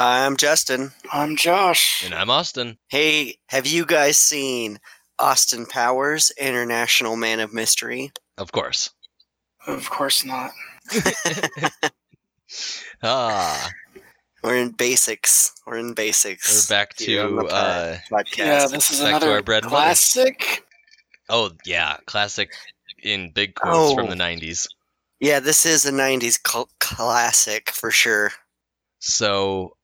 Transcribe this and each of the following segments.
Hi, I'm Justin. I'm Josh. And I'm Austin. Hey, have you guys seen Austin Powers, International Man of Mystery? Of course. Of course not. Ah, We're in basics. We're in basics. we're back to the uh podcast. Yeah, this is Back to another our bread and butter. classic. oh yeah, classic in big quotes from Oh. the 90s. yeah, this is a '90s cl- classic for sure. So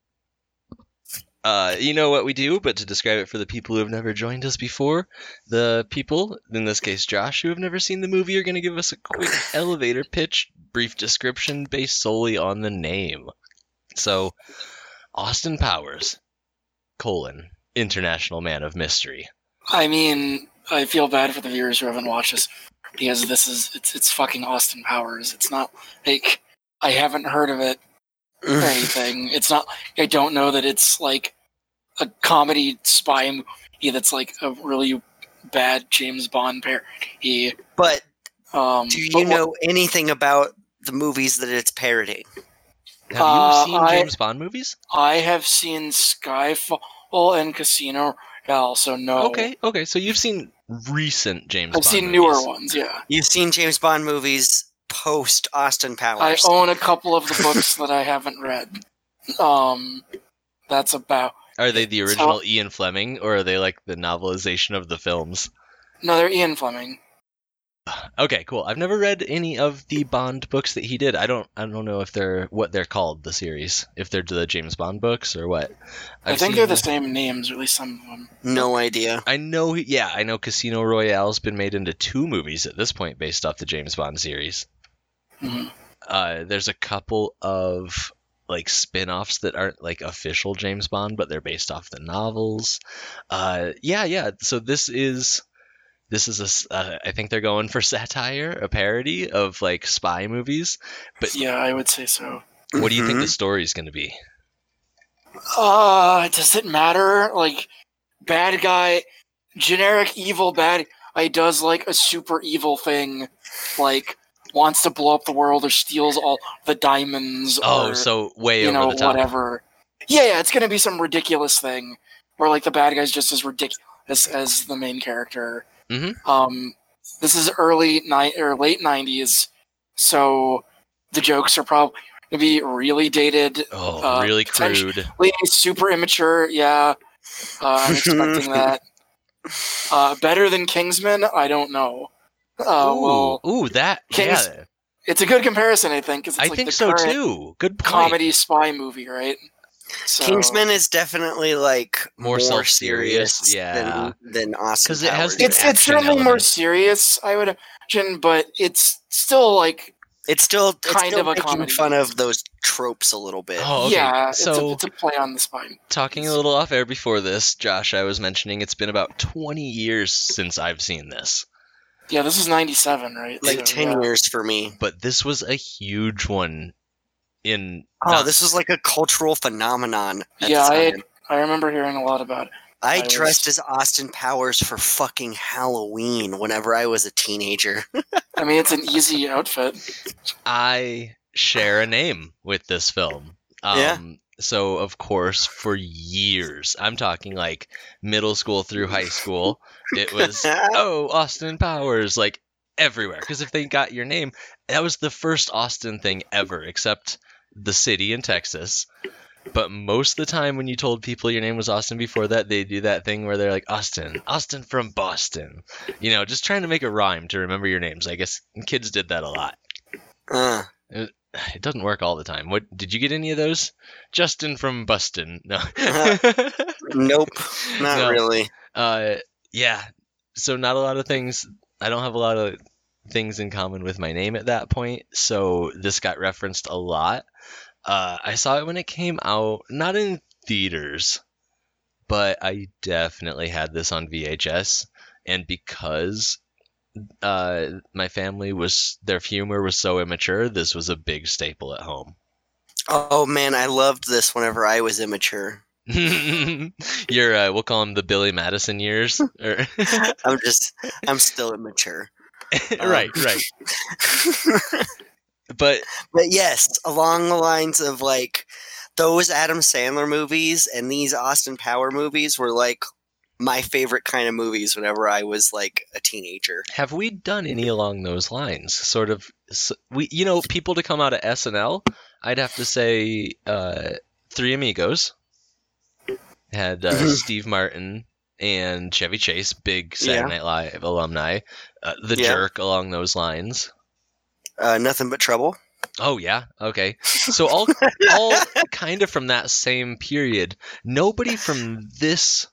uh you know what we do, but to describe it for the people who have never joined us before, the people, in this case Josh, who have never seen the movie are going to give us a quick elevator pitch, brief description based solely on the name. So Austin Powers, colon, international man of mystery. I mean, I feel bad for the viewers who haven't watched this because this is it's it's fucking Austin Powers. It's not like I haven't heard of it or anything. It's not. I don't know that it's like a comedy spy movie that's like a really bad James Bond parody. but Um, do but you what- know anything about the movies that it's parodying? Have Uh, you seen I- James Bond movies? I have seen Skyfall and Casino Royale, so no. Okay, okay. So you've seen recent James I've Bond seen movies. newer ones. Yeah. You've seen James Bond movies post Austin Powers. I own a couple of the books that I haven't read. Um, that's about. Are they the So- original Ian Fleming, or are they like the novelization of the films? No, they're Ian Fleming. Okay, cool. I've never read any of the Bond books that he did. I don't. I don't know if they're what they're called. The series, if they're the James Bond books or what. i I've think they're the same names, or at least some of them. no idea. I know. Yeah, I know. Casino Royale's been made into two movies at this point, based off the James Bond series. Mhm. Uh, there's a couple of like spin-offs that aren't like official James Bond, but they're based off the novels. Uh, yeah, yeah. So this is this is a s- uh, I think they're going for satire, a parody of like spy movies. But Yeah, I would say so. what do you think the story's going to be? Uh, does it matter? Like, bad guy, generic evil bad guy does like a super evil thing, like wants to blow up the world or steals all the diamonds. Oh, or, so way you over know the top. whatever. Yeah, yeah, it's gonna be some ridiculous thing where like the bad guy's just as ridiculous as the main character. Mhm. Um, this is early night or late nineties, so the jokes are probably gonna be really dated, Oh, uh, really crude. super immature. Yeah, uh, I'm expecting that. Uh, better than Kingsman? I don't know. Uh, ooh, well, ooh, that King's- yeah. it's a good comparison, I think. 'cause it's I like think the so too. Good point. Comedy spy movie, right? So, Kingsman is definitely like More more, self-serious, yeah. than, than Austin 'Cause it has It's it's action certainly more serious, I would imagine, but it's still like It's still it's kind still of a making comedy. fun of those tropes a little bit. Oh, okay. yeah, it's, a, so it's a play on the spine. talking a little off air before this, Josh, I was mentioning it's been about 20 years since I've seen this, Yeah, this is '97, right? like So, ten yeah. years for me. but this was a huge one. In Oh, not- this was like a cultural phenomenon. At Yeah, I time. I remember hearing a lot about it. I, I was- dressed as Austin Powers for fucking Halloween whenever I was a teenager. I mean, it's an easy outfit. I share a name with this film. Um, Yeah. So of course, for years, I'm talking like middle school through high school, it was oh Austin Powers like everywhere. Because if they got your name, that was the first Austin thing ever, except the city in Texas. But most of the time, when you told people your name was Austin before that, they do that thing where they're like Austin, Austin from Boston, you know, just trying to make a rhyme to remember your names. I guess kids did that a lot. Uh, It doesn't work all the time. What did you get any of those? Justin from Buston. No. nope, not No. really. Uh, yeah. So not a lot of things. I don't have a lot of things in common with my name at that point. So this got referenced a lot. Uh, I saw it when it came out, not in theaters, but I definitely had this on VHS. And because uh, my family was their humor was so immature, this was a big staple at home. Oh man, I loved this whenever I was immature. Your uh, we'll call them the Billy Madison years. Or I'm just, I'm still immature. right, right. But But yes, along the lines of like those Adam Sandler movies and these Austin Power movies were like my favorite kind of movies whenever I was like a teenager. Have we done any along those lines? Sort of, we you know people to come out of SNL. I'd have to say, uh, Three Amigos had uh, Mhm. Steve Martin and Chevy Chase, big Saturday Yeah. Night Live alumni. Uh, the Yeah. Jerk along those lines. Uh, Nothing but trouble. Oh yeah, okay. So all all kind of from that same period. Nobody from this.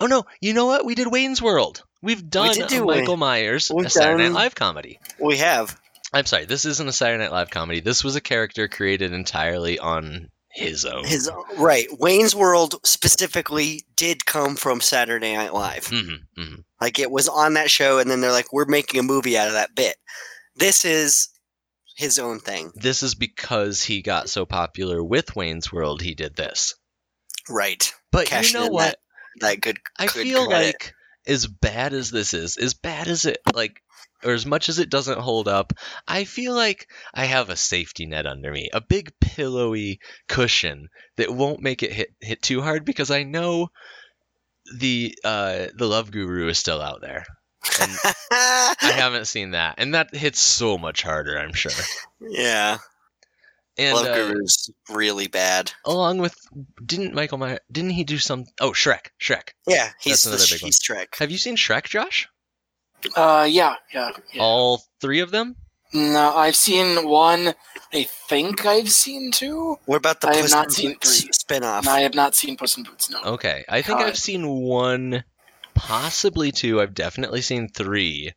Oh no, you know what? We did Wayne's World. We've done a do Michael Wayne- Myers, We've a Saturday Night Live comedy. We have. I'm sorry, this isn't a Saturday Night Live comedy. This was a character created entirely on his own. His right. Wayne's World specifically did come from Saturday Night Live. hmm hmm Like it was on that show, and then they're like, "We're making a movie out of that bit." This is his own thing, This is because he got so popular with Wayne's World. He did this. right? But Cashing you know what? That good. I good feel credit. like as bad as this is, as bad as it like or as much as it doesn't hold up, I feel like I have a safety net under me, a big pillowy cushion that won't make it hit hit too hard because I know the uh the love guru is still out there. And I haven't seen that. And that hits so much harder, I'm sure. yeah, And Love uh, Guru's really bad. along with didn't Michael Myers didn't he do some oh Shrek, Shrek. Yeah, he's the, another big one. he's Shrek. Have you seen Shrek, Josh? Uh, yeah, yeah, yeah. All three of them? No, I've seen one. I think I've seen two. What about the I have Puss not in seen Boots three. spinoff? And I have not seen Puss in Boots. No. Okay, I think God. I've seen one, possibly two. I've definitely seen three,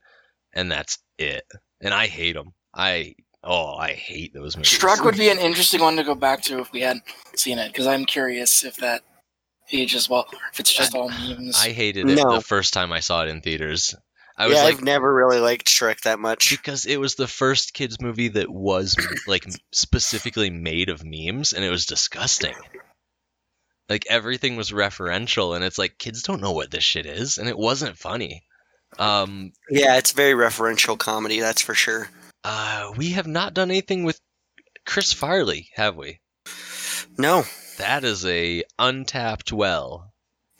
and that's it. And I hate them. I oh, I hate those movies. Shrek would be an interesting one to go back to if we hadn't seen it, because I'm curious if that ages well, if it's just all memes. I hated it No. the first time I saw it in theaters. I was yeah, like, I've never really liked Shrek that much. because it was the first kids movie that was like specifically made of memes, and it was disgusting. Like everything was referential, and it's like kids don't know what this shit is, and it wasn't funny. Um, Yeah, it's very referential comedy, that's for sure. Uh, we have not done anything with Chris Farley, have we? No, That is a untapped well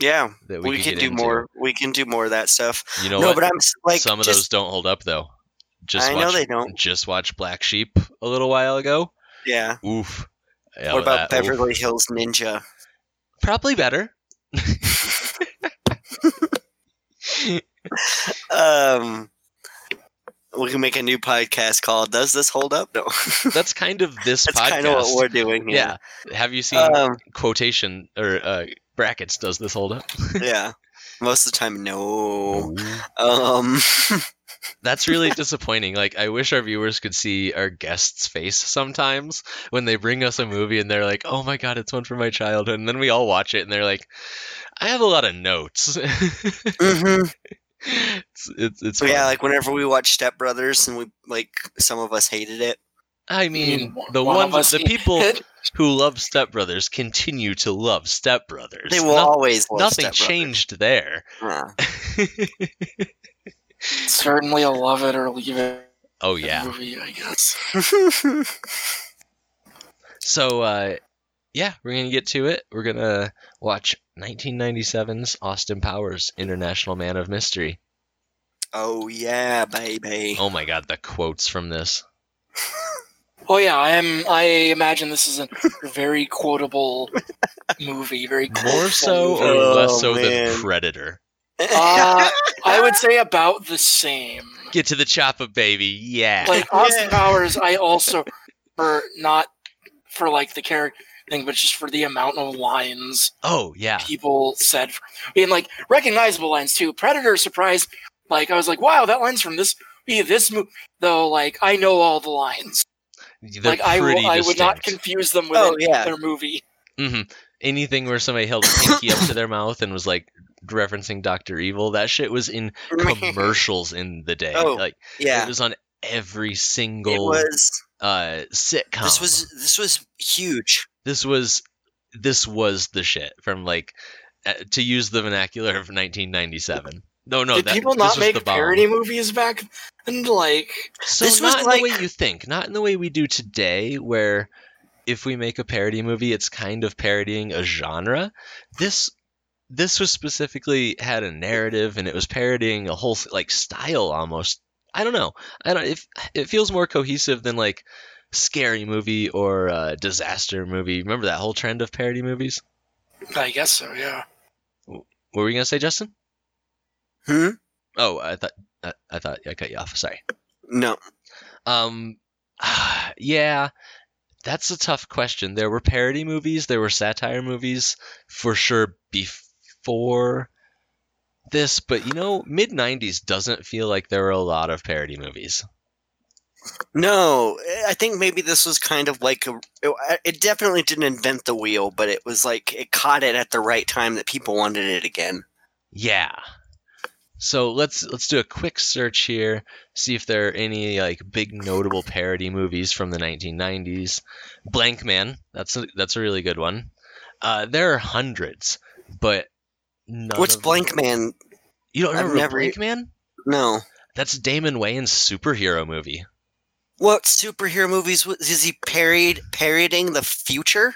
yeah, we, we, could can do into. more. We can do more of that stuff. You know no, what? but I'm like, Some of those don't hold up though. Just I watch, know they don't. Just watch Black Sheep a little while ago. Yeah. Oof. Yeah, what about that- oof. Beverly Hills Ninja? Probably better. Um, we can make a new podcast called "Does This Hold Up?" No, That's kind of this that's podcast. kind of what we're doing. Here. yeah. Have you seen Um, quotation or uh, brackets? Does this hold up? yeah. Most of the time, no. Um, That's really disappointing. Like, I wish our viewers could see our guest's face sometimes when they bring us a movie and they're like, "Oh my god, it's one from my childhood," and then we all watch it and they're like, "I have a lot of notes." mhm. It's it's, it's So yeah, like whenever we watch Step Brothers, and we like some of us hated it. I mean, one- the one of ones, us the people who love Step Brothers continue to love Step Brothers. They will No- always love nothing Step changed there. Yeah. Certainly a love it or leave it oh yeah. movie, I guess. So uh yeah, we're gonna get to it. We're gonna watch 1997's Austin Powers International Man of Mystery. oh yeah, baby. Oh my god, the quotes from this. Oh yeah, I am. I imagine this is a very quotable movie. Very More so movie. or Oh, less so than. Predator. Uh, I would say about the same. Get to the chopper, baby. Yeah. Like Austin Powers, I also for not for like the character thing, but just for the amount of lines oh yeah. people said. I mean, like recognizable lines too. Predator surprise. Like I was like, wow, that line's from this movie. This movie, though. Like I know all the lines. They're like I, I would not confuse them with Oh, yeah. other movie. hmm Anything where somebody held a pinky up to their mouth and was like referencing Doctor Evil, that shit was in commercials in the day. Oh, like yeah, it was on every it single was. uh sitcom. This was this was huge. This was this was the shit from like uh, to use the vernacular of 1997. No, no, Did that, people not make parody movies back? And like, So This was not in like- the way you think, not in the way we do today, where if we make a parody movie, it's kind of parodying a genre. This this was specifically had a narrative and it was parodying a whole like style almost. I don't know. I don't. If it feels more cohesive than like scary movie or uh, disaster movie. Remember that whole trend of parody movies? I guess so. Yeah. What were you gonna say, Justin? Hmm. Oh, I thought I, I thought I cut you off. Sorry. No. Um, yeah, that's a tough question. There were parody movies, there were satire movies for sure before this, but you know, mid 90s doesn't feel like there were a lot of parody movies. No, I think maybe this was kind of like a. It, it definitely didn't invent the wheel, but it was like it caught it at the right time that people wanted it again. Yeah. So let's let's do a quick search here, see if there are any like big notable parody movies from the 1990s. Blankman, that's a, that's a really good one. Uh, there are hundreds, but What's Blankman? You don't remember never- Blankman? No. That's Damon Wayans' superhero movie. What superhero movies was, is he parried parodying the future?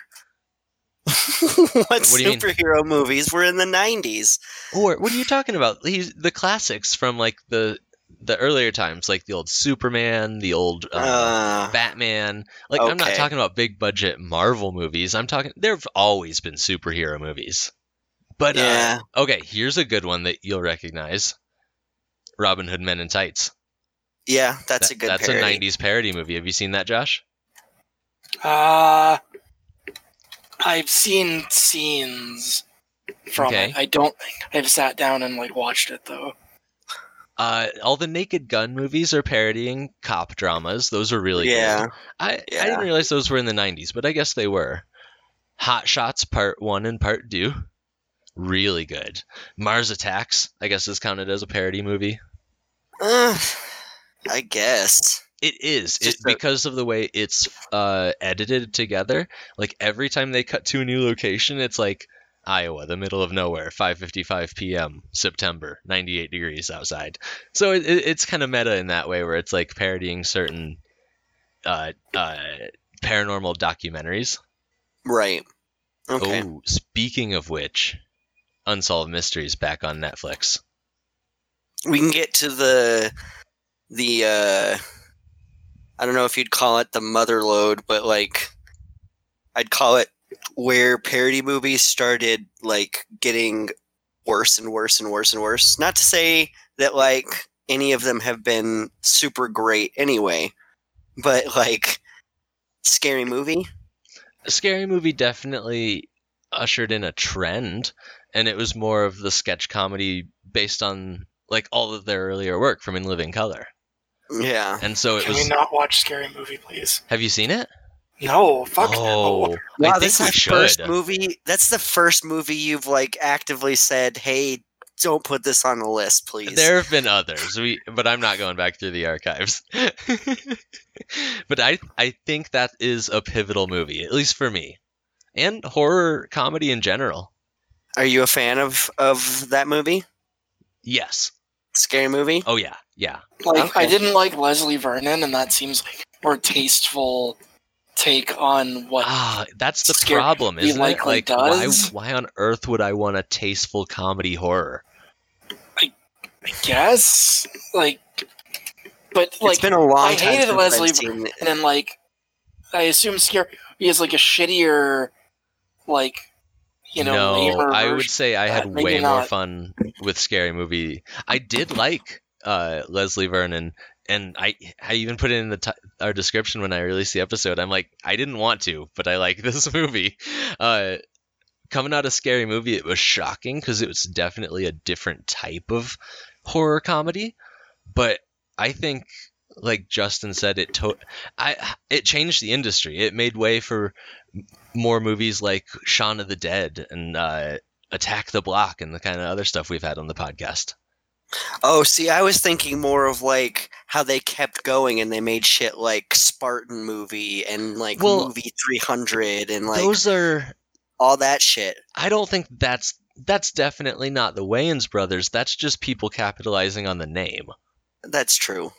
what, What mean? superhero movies were in the nineties? Or what are you talking about? He's the classics from like the the earlier times, like the old Superman, the old uh, Uh, Batman. Like I'm not talking about big budget Marvel movies. I'm talking there've always been superhero movies. But Yeah. uh, okay, here's a good one that you'll recognize. Robin Hood Men in Tights. Yeah, that's That- a good. That's parody. a 90s parody movie. Have you seen that, Josh? Uh, I've seen scenes from Okay. it. I don't think I've sat down and like watched it though. Uh, all the Naked Gun movies are parodying cop dramas. Those are really Yeah. good. I, I didn't realize those were in the 90s, but I guess they were. Hot Shots Part 1 and Part 2. Really good. Mars Attacks, I guess, is counted as a parody movie. Uh, I guess. It is. It, Just a- because of the way it's uh, edited together. Like every time they cut to a new location, it's like Iowa, the middle of nowhere, 5:55 p.m. September, 98 degrees outside. So it, it, it's kind of meta in that way, where it's like parodying certain uh, uh, paranormal documentaries. Right. Okay. Oh, speaking of which, Unsolved Mysteries back on Netflix. We can get to the the uh I don't know if you'd call it the mother load, but like I'd call it where parody movies started like getting worse and worse and worse and worse. Not to say that like any of them have been super great anyway, but like scary movie. Scary Movie definitely ushered in a trend, and it was more of the sketch comedy based on like all of their earlier work from In Living Color. Yeah. And so it Can we not watch Scary Movie, please? Have you seen it? No, fuck oh, no. Wow, I think that's the should. first movie. That's the first movie you've like actively said, "Hey, don't put this on the list, please." There have been others, we, but I'm not going back through the archives. but I, I think that is a pivotal movie, at least for me, and horror comedy in general. Are you a fan of of that movie? Yes. Scary movie? Oh yeah, yeah. Like I didn't like Leslie Vernon, and that seems like more tasteful take on what. Ah, that's the Scary problem, isn't it? Like, why, does. why on earth would I want a tasteful comedy horror? I guess like, but like, it's been a long I time. hated Leslie Vernon, and then like, I assume Scary is like a shittier, like, you know, no, I would say I had. Maybe way more fun with Scary Movie. I did like uh, Leslie Vernon, and I I even put it in the t- our description when I released the episode. I'm like, I didn't want to, but I like this movie. Uh, coming out of Scary Movie, it was shocking because it was definitely a different type of horror comedy, but I think. Like Justin said, it to- I it changed the industry. It made way for more movies like Shaun of the Dead and uh, Attack the Block and the kind of other stuff we've had on the podcast. Oh, see, I was thinking more of like how they kept going and they made shit like Spartan movie and like Well, movie 300 and like Those are all that shit. I don't think that's that's definitely not the Wayans brothers. That's just people capitalizing on the name. That's true.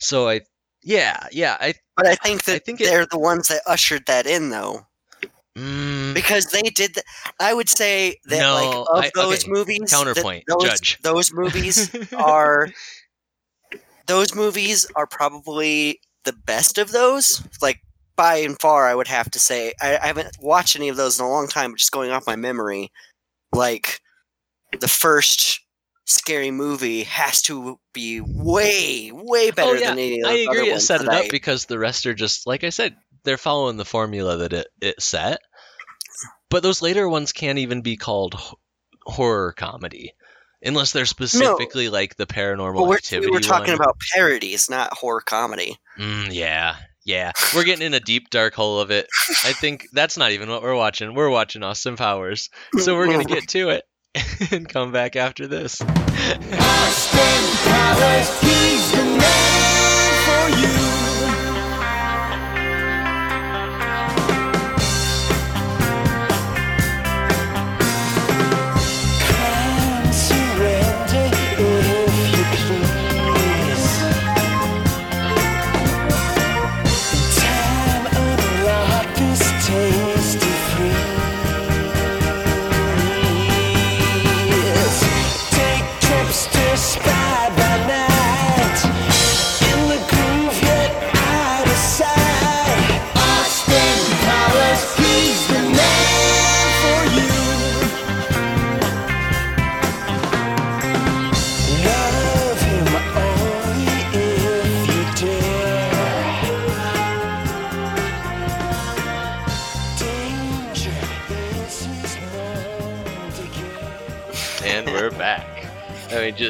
So I Yeah, yeah. I But I think that I think they're the ones that ushered that in, though, mm, because they did. The, I would say that No, like of I- those okay, movies, counterpoint, those, judge. those movies are those movies are probably the best of those. Like by and far, I would have to say. I, I haven't watched any of those in a long time, but just going off my memory, like the first scary movie has to be way, way better Oh, yeah, than any I those agree. other It set it up I- because the rest are just like I said. They're following the formula that it it set. But those later ones can't even be called horror comedy, unless they're specifically like the paranormal But we're, activity. we were talking one. about parodies, not horror comedy. Mm, yeah, yeah. We're getting in a deep dark hole of it. I think that's not even what we're watching. We're watching Austin Powers. So we're gonna get to it and come back after this.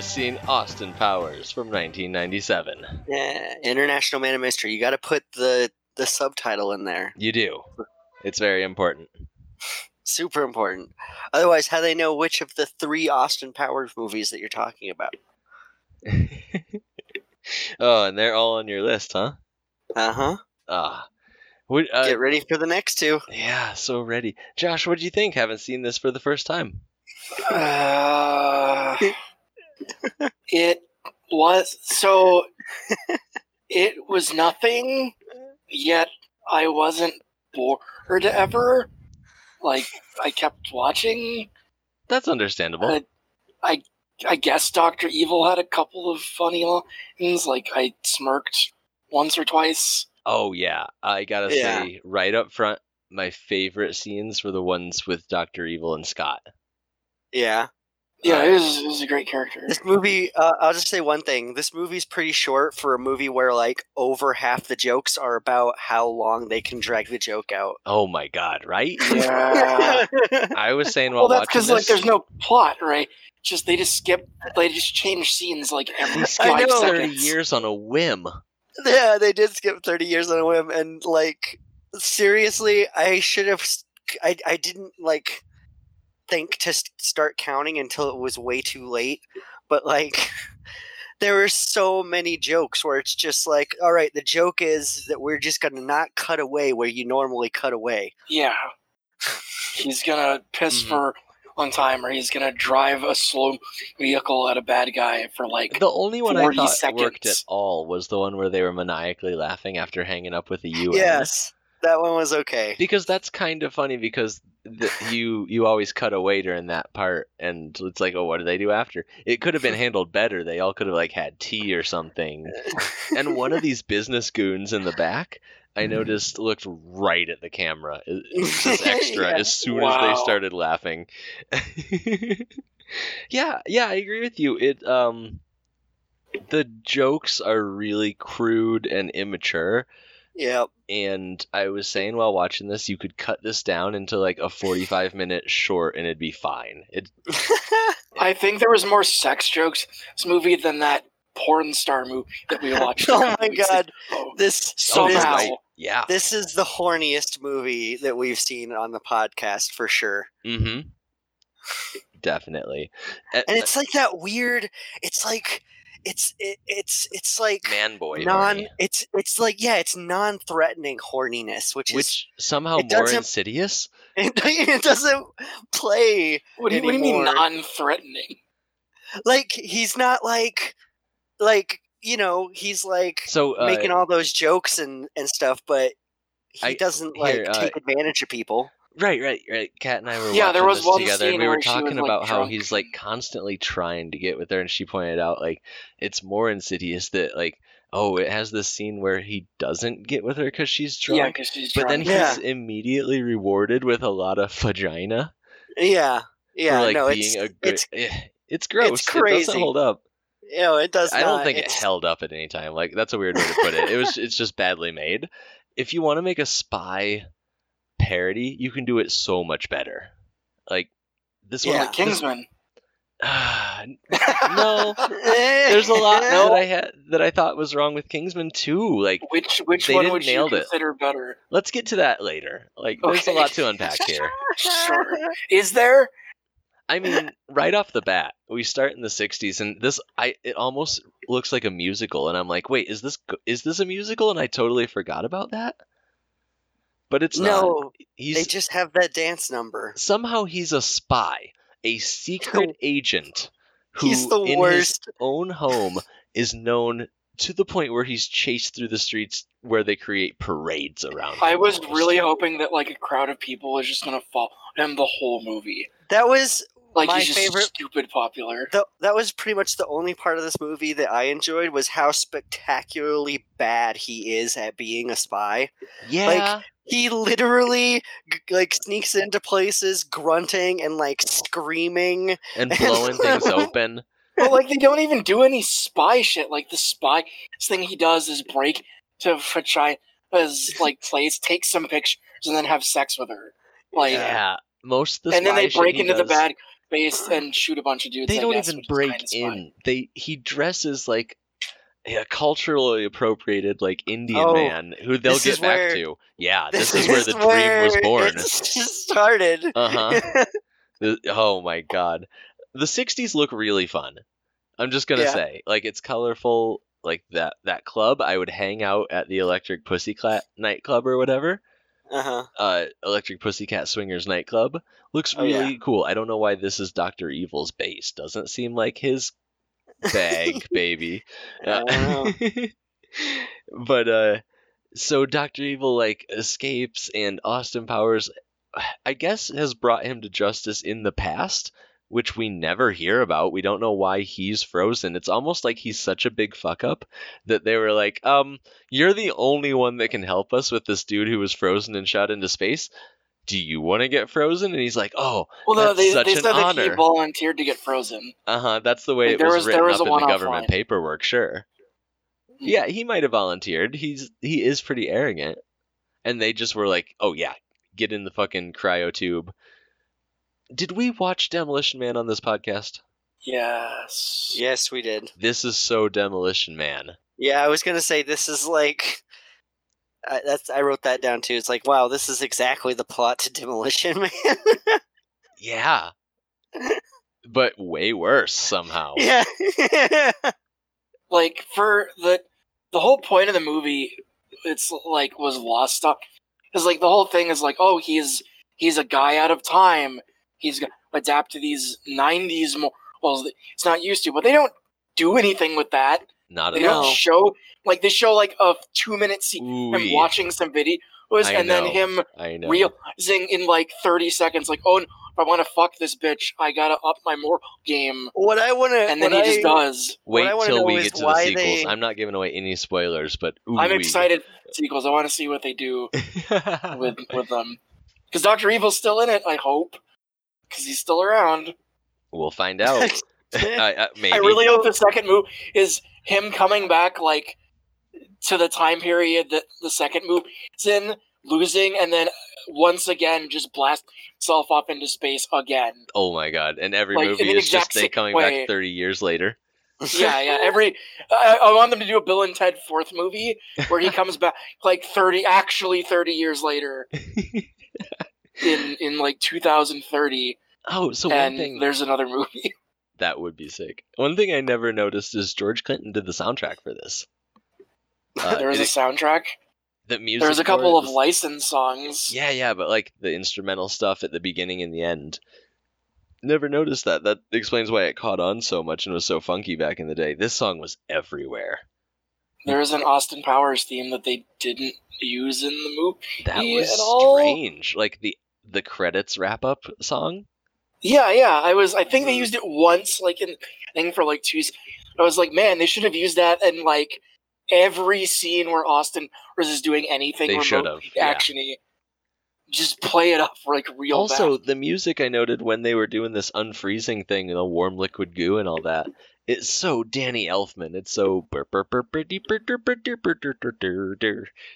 Just seen Austin Powers from 1997. Yeah, International Man of Mystery. You got to put the the subtitle in there. You do. It's very important. Super important. Otherwise, how they know which of the three Austin Powers movies that you're talking about? oh, and they're all on your list, huh? Uh huh. Ah. Would, uh, Get ready for the next two. yeah, so ready. Josh, what do you think? Haven't seen this for the first time. Uh, it was so. It was nothing, yet I wasn't bored ever. Like I kept watching. That's understandable. Uh, I guess Doctor Evil had a couple of funny lines. Like I smirked once or twice. oh yeah, I gotta Yeah. say right up front, my favorite scenes were the ones with Doctor Evil and Scott. Yeah. Yeah, Uh, it was, it was a great character. This movie, uh, I'll just say one thing. This movie's pretty short for a movie where, like, over half the jokes are about how long they can drag the joke out. Oh my god, right? Yeah. I was saying while well, that's because like there's no plot, right? Just they just skip, they just change scenes like every they five know. thirty years on a whim. yeah, they did skip 30 years on a whim. And, like, seriously, I should have. I, I didn't, like, think to s- start counting until it was way too late. But, like. There were so many jokes where it's just like, all right, the joke is that we're just gonna not cut away where you normally cut away. Yeah, he's gonna piss Mhm. for one time, or he's gonna drive a slow vehicle at a bad guy for like. The only one I 40 thought worked at all was the one where they were maniacally laughing after hanging up with the U.S. Yes, that one was okay. because that's kind of funny because the, you you always cut away during that part and it's like oh what do they do after? It could have been handled better. They all could have like had tea or something. And one of these business goons in the back i noticed looked right at the camera. Just extra Yeah. as soon as they started laughing. Yeah yeah i agree with you. It um the jokes are really crude and immature Yep. and I was saying while watching this, you could cut this down into like a 45 minute short and it'd be fine. It I think there was more sex jokes this movie than that porn star movie that we watched. oh my god, ago. this Oh, this, Somehow. right. Yeah. this is the horniest movie that we've seen on the podcast for sure. Mm-hmm. Definitely. Uh, And it's like that weird. It's like it's it, it's it's like man boy. non. horny, It's it's like yeah, it's non-threatening horniness, which, which somehow more insidious. is it doesn't play What do you, what do you mean non-threatening? like he's not like like you know, he's like So uh, making all those jokes and and stuff, but he I- doesn't like here, uh, take advantage of people. Right, right, right. Kat and I were Yeah, there was this one together, and we were where she was, talking like, about how drunk. he's like constantly trying to get with her, and she pointed out like it's more insidious that like oh, it has this scene where he doesn't get with her because she's drunk. Yeah, because she's drunk. but then. Yeah. he's immediately rewarded with a lot of vagina Yeah, yeah. for like no, being it's a good. it's eh, it's gross. It crazy. doesn't hold up. you know it does. I don't think it It's- held up at any time. Like that's a weird way to put it. It was it's just badly made. If you want to make a spy parody, you can do it so much better. Like this Yeah. one, Like Kingsman. no, there's a lot that I had that I thought was wrong with Kingsman too. Like Which which They one would you nailed it. better? let's get to that later. Like there's a lot to unpack here. Sure. Is there? I mean, right off the bat, we start in the '60s, and this I it almost looks like a musical, and I'm like, wait, is this is this a musical? And I totally forgot about that. But it's not. no, He's they just have that dance number. somehow he's a spy, a secret agent who, He's the in worst. his own home, is known to the point where he's chased through the streets where they create parades around. I was almost. really hoping that like a crowd of people was just gonna follow him the whole movie. That was Like My he's just favorite- stupid popular. the, that was pretty much the only part of this movie that I enjoyed was how spectacularly bad he is at being a spy. yeah. Like he literally g- like sneaks into places grunting and like screaming. and blowing things open. But like they don't even do any spy shit. Like the spy thing he does is break to Fachia's like place, take some pictures, and then have sex with her. Like, Yeah, most of the and then they break he into the does, bad base and shoot a bunch of dudes. They I don't guess, even break in. They he dresses like a culturally appropriated like Indian Oh, man who they'll get back where- to. Yeah, this, is where the dream was where born. it started. Uh huh. oh my god, the '60s look really fun. I'm just gonna Yeah. say, like it's colorful. Like that that club, I would hang out at the Electric Pussycat nightclub or whatever. Uh-huh. uh, Electric Pussycat Swingers nightclub looks Oh, yeah. really cool. I don't know why this is Doctor Evil's base. Doesn't seem like his bag, baby. Don't but uh, so Doctor Evil like escapes, and Austin Powers, I guess, has brought him to justice in the past. Which we never hear about. We don't know why he's frozen. It's almost like he's such a big fuck up that they were like, um, you're the only one that can help us with this dude who was frozen and shot into space. Do you want to get frozen? And he's like, oh, Well, no, they, they said that he volunteered to get frozen. uh huh. That's the way Like, it was, was- written was up in the government line. paperwork. Sure. Yeah, he might have volunteered. He's he is pretty arrogant, and they just were like, oh yeah, get in the fucking cryo tube. Did we watch Demolition Man on this podcast? Yes. yes, we did. This is so Demolition Man. Yeah, I was gonna say this is like. I, that's I wrote that down too. It's like, wow, this is exactly the plot to Demolition Man. Yeah. but way worse somehow. yeah, Like for the the whole point of the movie, it's like was lost stuff. Because like the whole thing is like, oh, he's he's a guy out of time. He's gonna adapt to these '90s more. Well, it's not used to, but they don't do anything with that. Not They at don't all. show like they show like a two minute scene him Ooh-wee. watching some videos, I and then him I know. realizing in like 30 seconds, like, oh, if I want to fuck this bitch, I gotta up my moral game. what I want to, And then he just does. Wait what till we get to the sequels. they- I'm not giving away any spoilers, but I'm excited for sequels. I want to see what they do with with them. Because Doctor Evil's still in it. I hope, because he's still around. we'll find out. I, maybe. I really hope the second move is him coming back, like to the time period that the second move is in, losing, and then once again just blast himself up into space again. Oh my god! And every Like, movie is just they coming way. back 30 years later. yeah, yeah. Every I, I want them to do a Bill and Ted fourth movie where he comes back like thirty, actually thirty years later in in like 2030, Oh, so one and thing there's another movie. that would be sick. One thing I never noticed is George Clinton did the soundtrack for this. Uh, there was a soundtrack. the music. There was a couple of licensed songs. Yeah, yeah, but like the instrumental stuff at the beginning and the end. Never noticed that. That explains why it caught on so much and was so funky back in the day. This song was everywhere. There is an Austin Powers theme that they didn't use in the movie. That was at all? strange. Like the the credits wrap up song. Yeah, yeah. I was. I think they Mhm. used it once, like in thing for like two. I was like, man, they should have used that in like every scene where Austin is doing anything They should remote have, yeah. actiony. Just play it up like real also, bad. the music I noted when they were doing this unfreezing thing, the warm liquid goo and all that. It's so Danny Elfman. It's so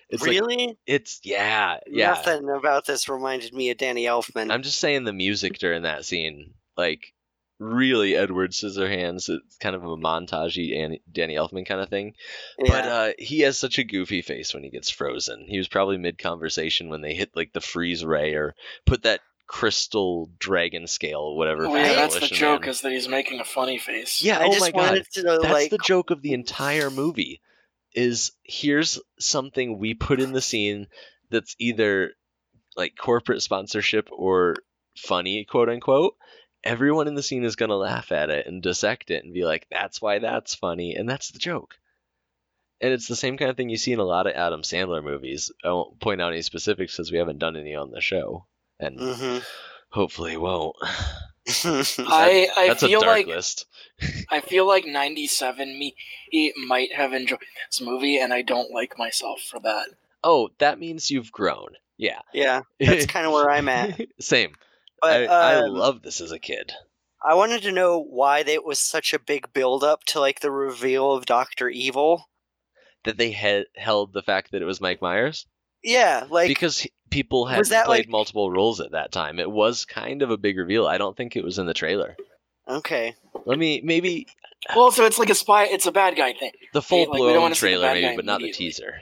it's really. Like, it's yeah, yeah. Nothing about this reminded me of Danny Elfman. I'm just saying the music during that scene, like really Edward Scissorhands. It's kind of a montagey Danny Elfman kind of thing. Yeah. But uh, he has such a goofy face when he gets frozen. He was probably mid conversation when they hit like the freeze ray or put that crystal dragon scale, whatever. Oh, yeah, that's the joke Man. is that he's making a funny face. Yeah, I oh just my god. to know, That's like, the joke of the entire movie. Is here's something we put in the scene that's either like corporate sponsorship or funny, quote unquote. Everyone in the scene is gonna laugh at it and dissect it and be like, "That's why that's funny," and that's the joke. And it's the same kind of thing you see in a lot of Adam Sandler movies. I won't point out any specifics because we haven't done any on the show, and mhm. hopefully won't. I I That's a feel dark like list. I feel like '97 me might have enjoyed this movie, and I don't like myself for that. Oh, that means you've grown. Yeah. yeah, that's kind of where I'm at. Same. But I, I um, love this as a kid. I wanted to know why it was such a big build up to like the reveal of Doctor Evil. That they had held the fact that it was Mike Myers Yeah, like because he- people had played like- multiple roles at that time. It was kind of a big reveal. I don't think it was in the trailer. okay, Let me maybe Well, so it's like a spy. It's a bad guy thing. the full like, blown wanna see the trailer, maybe, but not the teaser.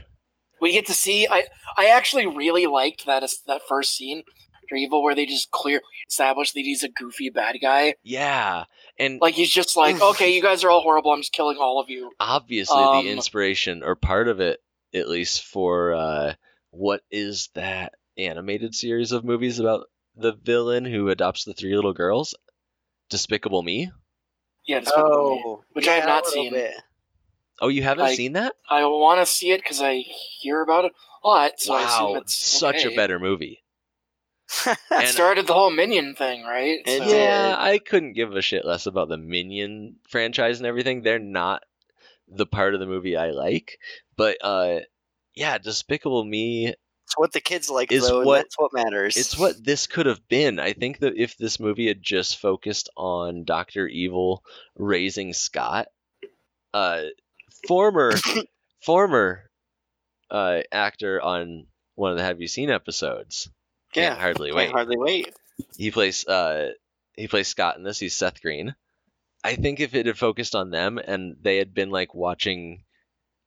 We get to see. I I actually really liked that that first scene for Evil where they just clear establish that he's a goofy bad guy. Yeah, and Like he's just like, okay, you guys are all horrible. I'm just killing all of you. obviously um, the inspiration or part of it, at least for uh, what is that animated series of movies about the villain who adopts the three little girls? Despicable Me. Yeah, Despicable Me. oh, Which I have not seen. bit. Oh, you haven't Like, seen that? I want to see it because I hear about it a lot. So I assume wow, it's such a better movie. It And- started the whole Minion thing, right? So- Yeah, I couldn't give a shit less about the Minion franchise and everything. They're not the part of the movie I like, but uh, yeah, Despicable Me. It's what the kids like, Is though, what- that's what matters. It's what this could have been. I think that if this movie had just focused on Doctor Evil raising Scott, uh, former former uh actor on one of the Have You Seen episodes. Can't Yeah, hardly Can't wait. hardly wait. He plays uh he plays Scott in this. He's Seth Green. I think if it had focused on them and they had been like watching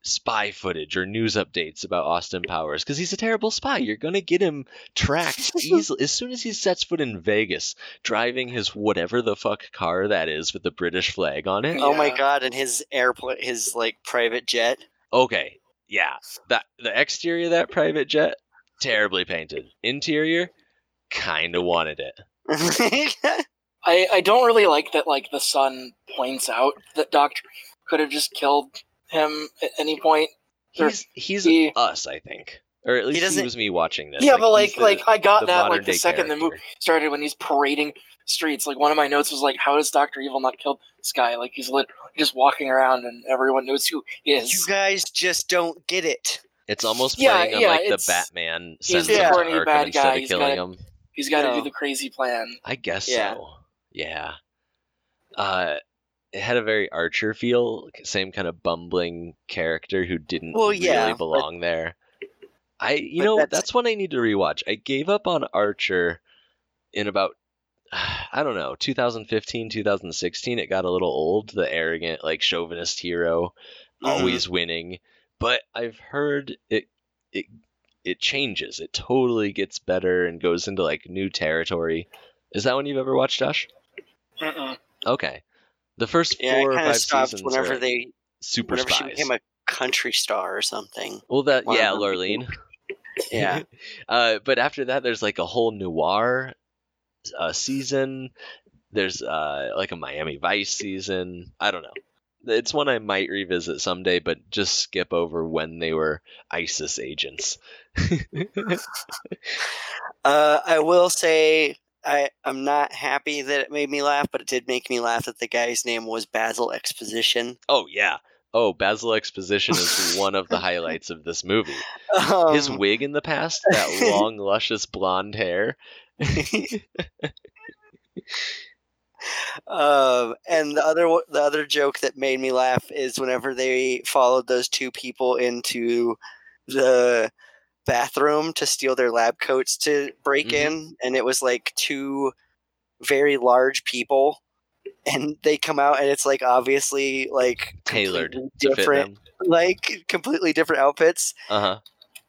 spy footage or news updates about Austin Powers because he's a terrible spy. You're gonna get him tracked easily as soon as he sets foot in Vegas, driving his whatever the fuck car that is with the British flag on it. Oh my god! And his airplane, his like private jet. Okay, yeah, that the exterior of that private jet terribly painted. Interior, kind of wanted it. I, I don't really like that like the son points out that Doctor could have just killed him at any point. He's he's He- us, I think, or at least he, doesn't- was me watching this. yeah, but like the- like I got the that like the day second the movie started when he's parading streets. Like one of my notes was like, how does Doctor Evil not kill this guy? Like he's literally just walking around and everyone knows who he is. you guys just don't get it. It's almost Yeah, playing on like the it's- Batman he's sends the him to corny Arkham bad instead guy, of he's killing gotta- him. He's got to No. do the crazy plan. I guess Yeah. so. Yeah. Uh, it had a very Archer feel, same kind of bumbling character who didn't Well, yeah, really but- belong there. I, you but know, that's- that's... one I need to rewatch. I gave up on Archer in about, I don't know, 2015, 2016. It got a little old. The arrogant, like chauvinist hero, Mhm. always winning. But I've heard it, it, it changes. It totally gets better and goes into like new territory. Is that one you've ever watched, Josh? Mm-mm. Okay. The first Yeah, four it or kind five of stopped seasons whenever they, super whenever she became a country star or something. well, that one yeah, Lurleen. Yeah. uh, but after that, there's like a whole noir uh, season. There's uh, like a Miami Vice season. I don't know. It's one I might revisit someday, but just skip over when they were ISIS agents. Uh, I will say I I'm not happy that it made me laugh, but it did make me laugh that the guy's name was Basil Exposition. oh yeah. Oh, Basil Exposition is one of the highlights of this movie. Um, His wig in the past, that long, luscious blonde hair. um, and the other the other joke that made me laugh is whenever they followed those two people into the bathroom to steal their lab coats to break Mhm. in, and it was like two very large people, and they come out and it's like obviously like Tailored completely to fit different, like completely different outfits. Uh huh.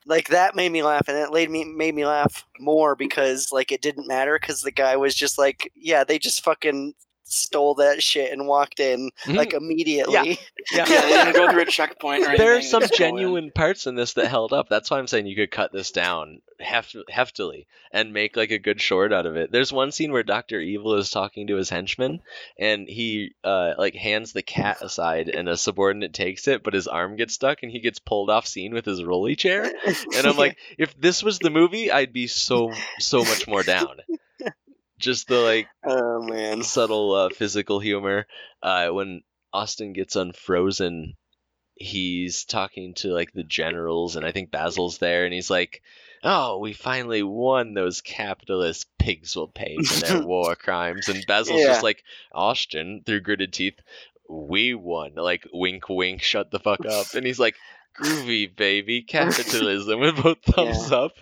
Like that made me laugh, and it made me made me laugh more because like it didn't matter because the guy was just like, yeah, they just fucking stole that shit and walked in Mhm. like immediately. Yeah. Yeah, they didn't go through a checkpoint or. There are some just in. genuine parts in this that held up. That's why I'm saying you could cut this down heft- heftily and make like a good short out of it. There's one scene where Doctor Evil is talking to his henchman, and he uh, like hands the cat aside, and a subordinate takes it, but his arm gets stuck, and he gets pulled off scene with his rolly chair. And I'm like, if this was the movie, I'd be so so much more down. Just the like oh man. subtle uh, physical humor. Uh, when Austin gets unfrozen, he's talking to like the generals, and I think Basil's there, and he's like, "Oh, we finally won. Those capitalist pigs will pay for their war crimes." And Basil's Yeah. just like, "Austin," through gritted teeth, "We won." Like, wink, wink, shut the fuck up. And he's like. Groovy baby, capitalism with both thumbs up.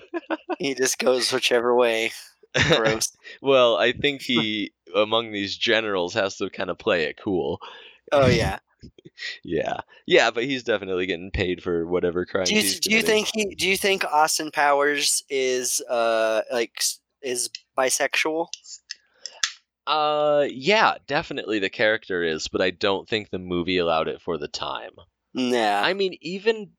He just goes whichever way. Gross. well, I think he among these generals has to kind of play it cool. oh yeah. Yeah, yeah, but he's definitely getting paid for whatever crime. Do you, he's do you think he? Do you think Austin Powers is uh like is bisexual? Uh, yeah, definitely the character is, but I don't think the movie allowed it for the time. Nah. I mean, even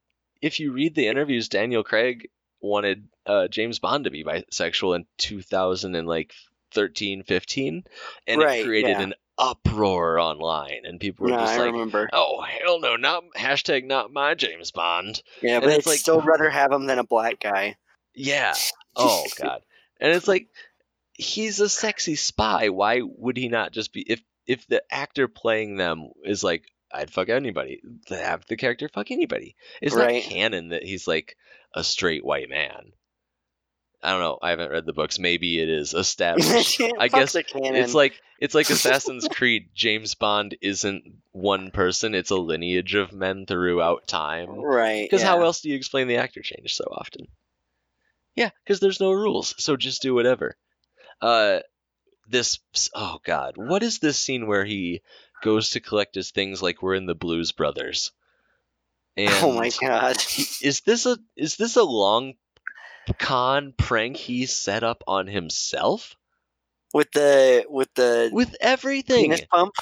if you read the interviews, Daniel Craig wanted uh, James Bond to be bisexual in 2000 and like 13, 15, and Right, it created yeah. an uproar online, and people were Nah, just I like. remember. Oh hell no! Not hashtag not my James Bond. Yeah, and but I'd it's like- still rather have him than a black guy. Yeah. Oh god. And it's like he's a sexy spy. Why would he not just be if if the actor playing them is like I'd fuck anybody, have the character fuck anybody. It's Right. not canon that he's like a straight white man. I don't know. I haven't read the books. Maybe it is established. I guess. It's like it's like Assassin's Creed. James Bond isn't one person; it's a lineage of men throughout time. right. Because how else do you explain the actor change so often? Yeah, because there's no rules, so just do whatever. Uh, this oh god, what is this scene where he goes to collect his things like we're in the Blues Brothers? And Oh my god. is this a is this a long con prank he set up on himself with the with the with everything? penis pump.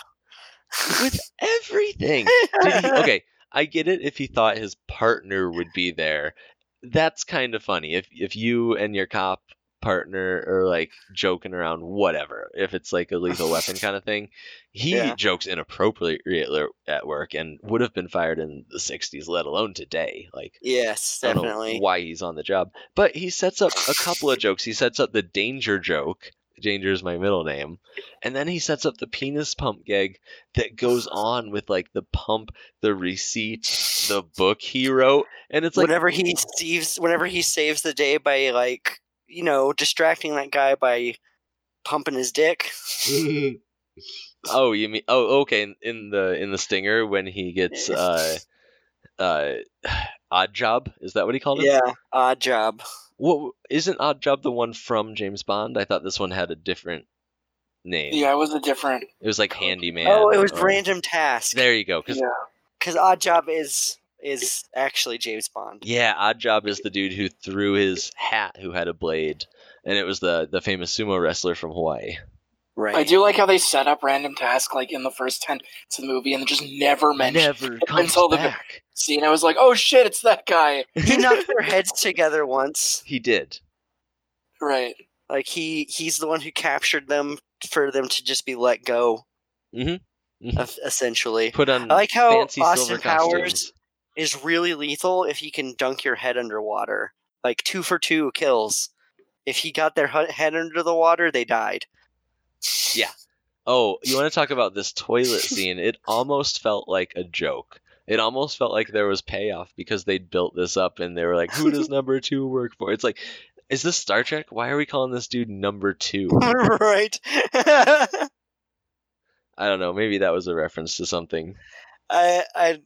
with everything. He, okay, I get it if he thought his partner would be there. That's kind of funny. If if you and your cop partner or like joking around, whatever. If it's like a lethal weapon kind of thing, he Yeah. jokes inappropriately at work and would have been fired in the '60s, let alone today. Like Yes, definitely. why he's on the job. But he sets up a couple of jokes. He sets up the danger joke. Danger is my middle name. And then he sets up the penis pump gag that goes on with like the pump, the receipt, the book he wrote. And it's like whenever he saves whenever he saves the day by like you know distracting that guy by pumping his dick. Oh, you mean oh okay, in, in the in the stinger when he gets uh uh odd job, is that what he called it? Yeah, odd job. What isn't Odd Job the one from James Bond? I thought this one had a different name. Yeah, it was a different. It was like Handyman. oh, it was or- random task. There you go. Because Yeah. Because odd job is is actually James Bond. yeah, Odd Job is the dude who threw his hat, who had a blade, and it was the the famous sumo wrestler from Hawaii. Right. I do like how they set up random task like in the first ten to the movie and just never mention. Never Up comes until the- back. See, and I was like, oh shit, it's that guy. He knocked their heads together once. He did. Right. Like he he's the one who captured them for them to just be let go. Mm-hmm. es- essentially. Put on I like how fancy Austin Powers costumes. Is really lethal if he can dunk your head underwater. Like two for two kills. If he got their head under the water, they died. Yeah. Oh, you want to talk about this toilet scene? It almost felt like a joke. It almost felt like there was payoff because they'd built this up and they were like, "Who does number two work for?" It's like, is this Star Trek? Why are we calling this dude number two? right. I don't know. Maybe that was a reference to something. I I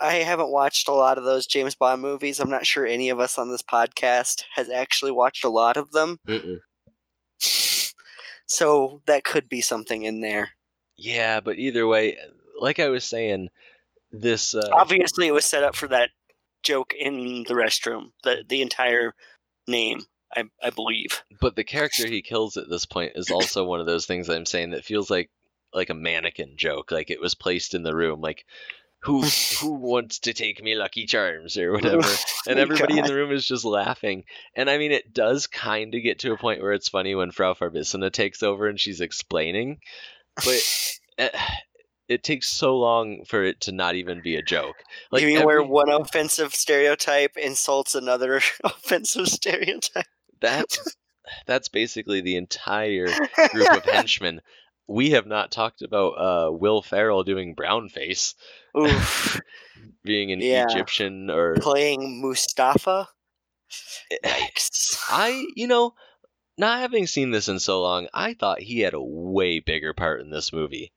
I haven't watched a lot of those James Bond movies. I'm not sure any of us on this podcast has actually watched a lot of them. Mm-mm. So that could be something in there. Yeah, but either way, like I was saying, this uh, Obviously, it was set up for that joke in the restroom. The the entire name, I I believe. but the character he kills at this point is also one of those things I'm saying that feels like like a mannequin joke, like it was placed in the room, like who who wants to take me Lucky Charms or oh whatever, and Oh everybody in the room is just laughing. And I mean, it does kind of get to a point where it's funny when Frau Farbissina takes over and she's explaining, but it, eh, it takes so long for it to not even be a joke. Like you mean where one offensive stereotype insults another offensive stereotype? that's that's basically the entire group of henchmen. We have not talked about uh, Will Ferrell doing brown face, Oof. being an Yeah. Egyptian, or Playing Mustafa. Yikes. I, you know, not having seen this in so long, I thought he had a way bigger part in this movie.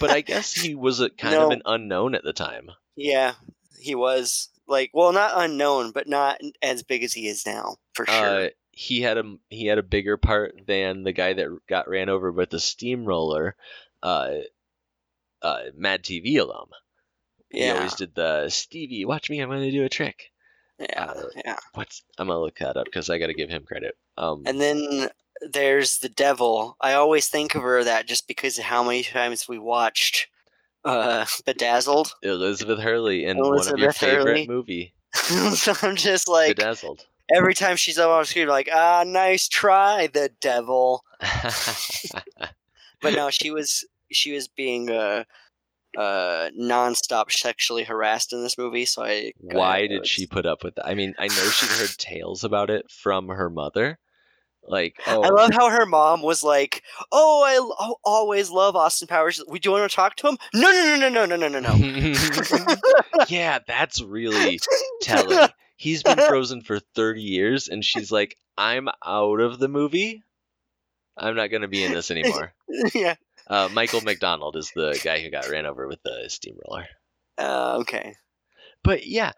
But I guess he was a kind of an unknown at the time. Yeah, he was like, well, not unknown, but not as big as he is now, for sure. Uh, he had a he had a bigger part than the guy that got ran over with the steamroller, uh, uh, Mad TV alum. Yeah. He always did the Stevie, watch me, I'm gonna do a trick. yeah, uh, yeah. What's I'm gonna look that up because I gotta give him credit. Um, And then there's the devil. I always think of her that just because of how many times we watched uh, Bedazzled. Elizabeth Hurley in one of your favorite Hurley. movie, so I'm just like, Bedazzled. Every time she's up on screen, like, ah, nice try, the devil. But no, she was she was being uh, uh, nonstop sexually harassed in this movie. So I Why I did she put up with that? I mean, I know she'd heard tales about it from her mother. Like, oh, I love how her mom was like, "Oh, I l- oh, always love Austin Powers. We do you want to talk to him? No, no, no, no, no, no, no, no, no." yeah, that's really telling. He's been frozen for 30 years, and she's like, I'm out of the movie. I'm not going to be in this anymore. yeah. Uh, Michael McDonald is the guy who got ran over with the steamroller. Uh, okay. But yeah,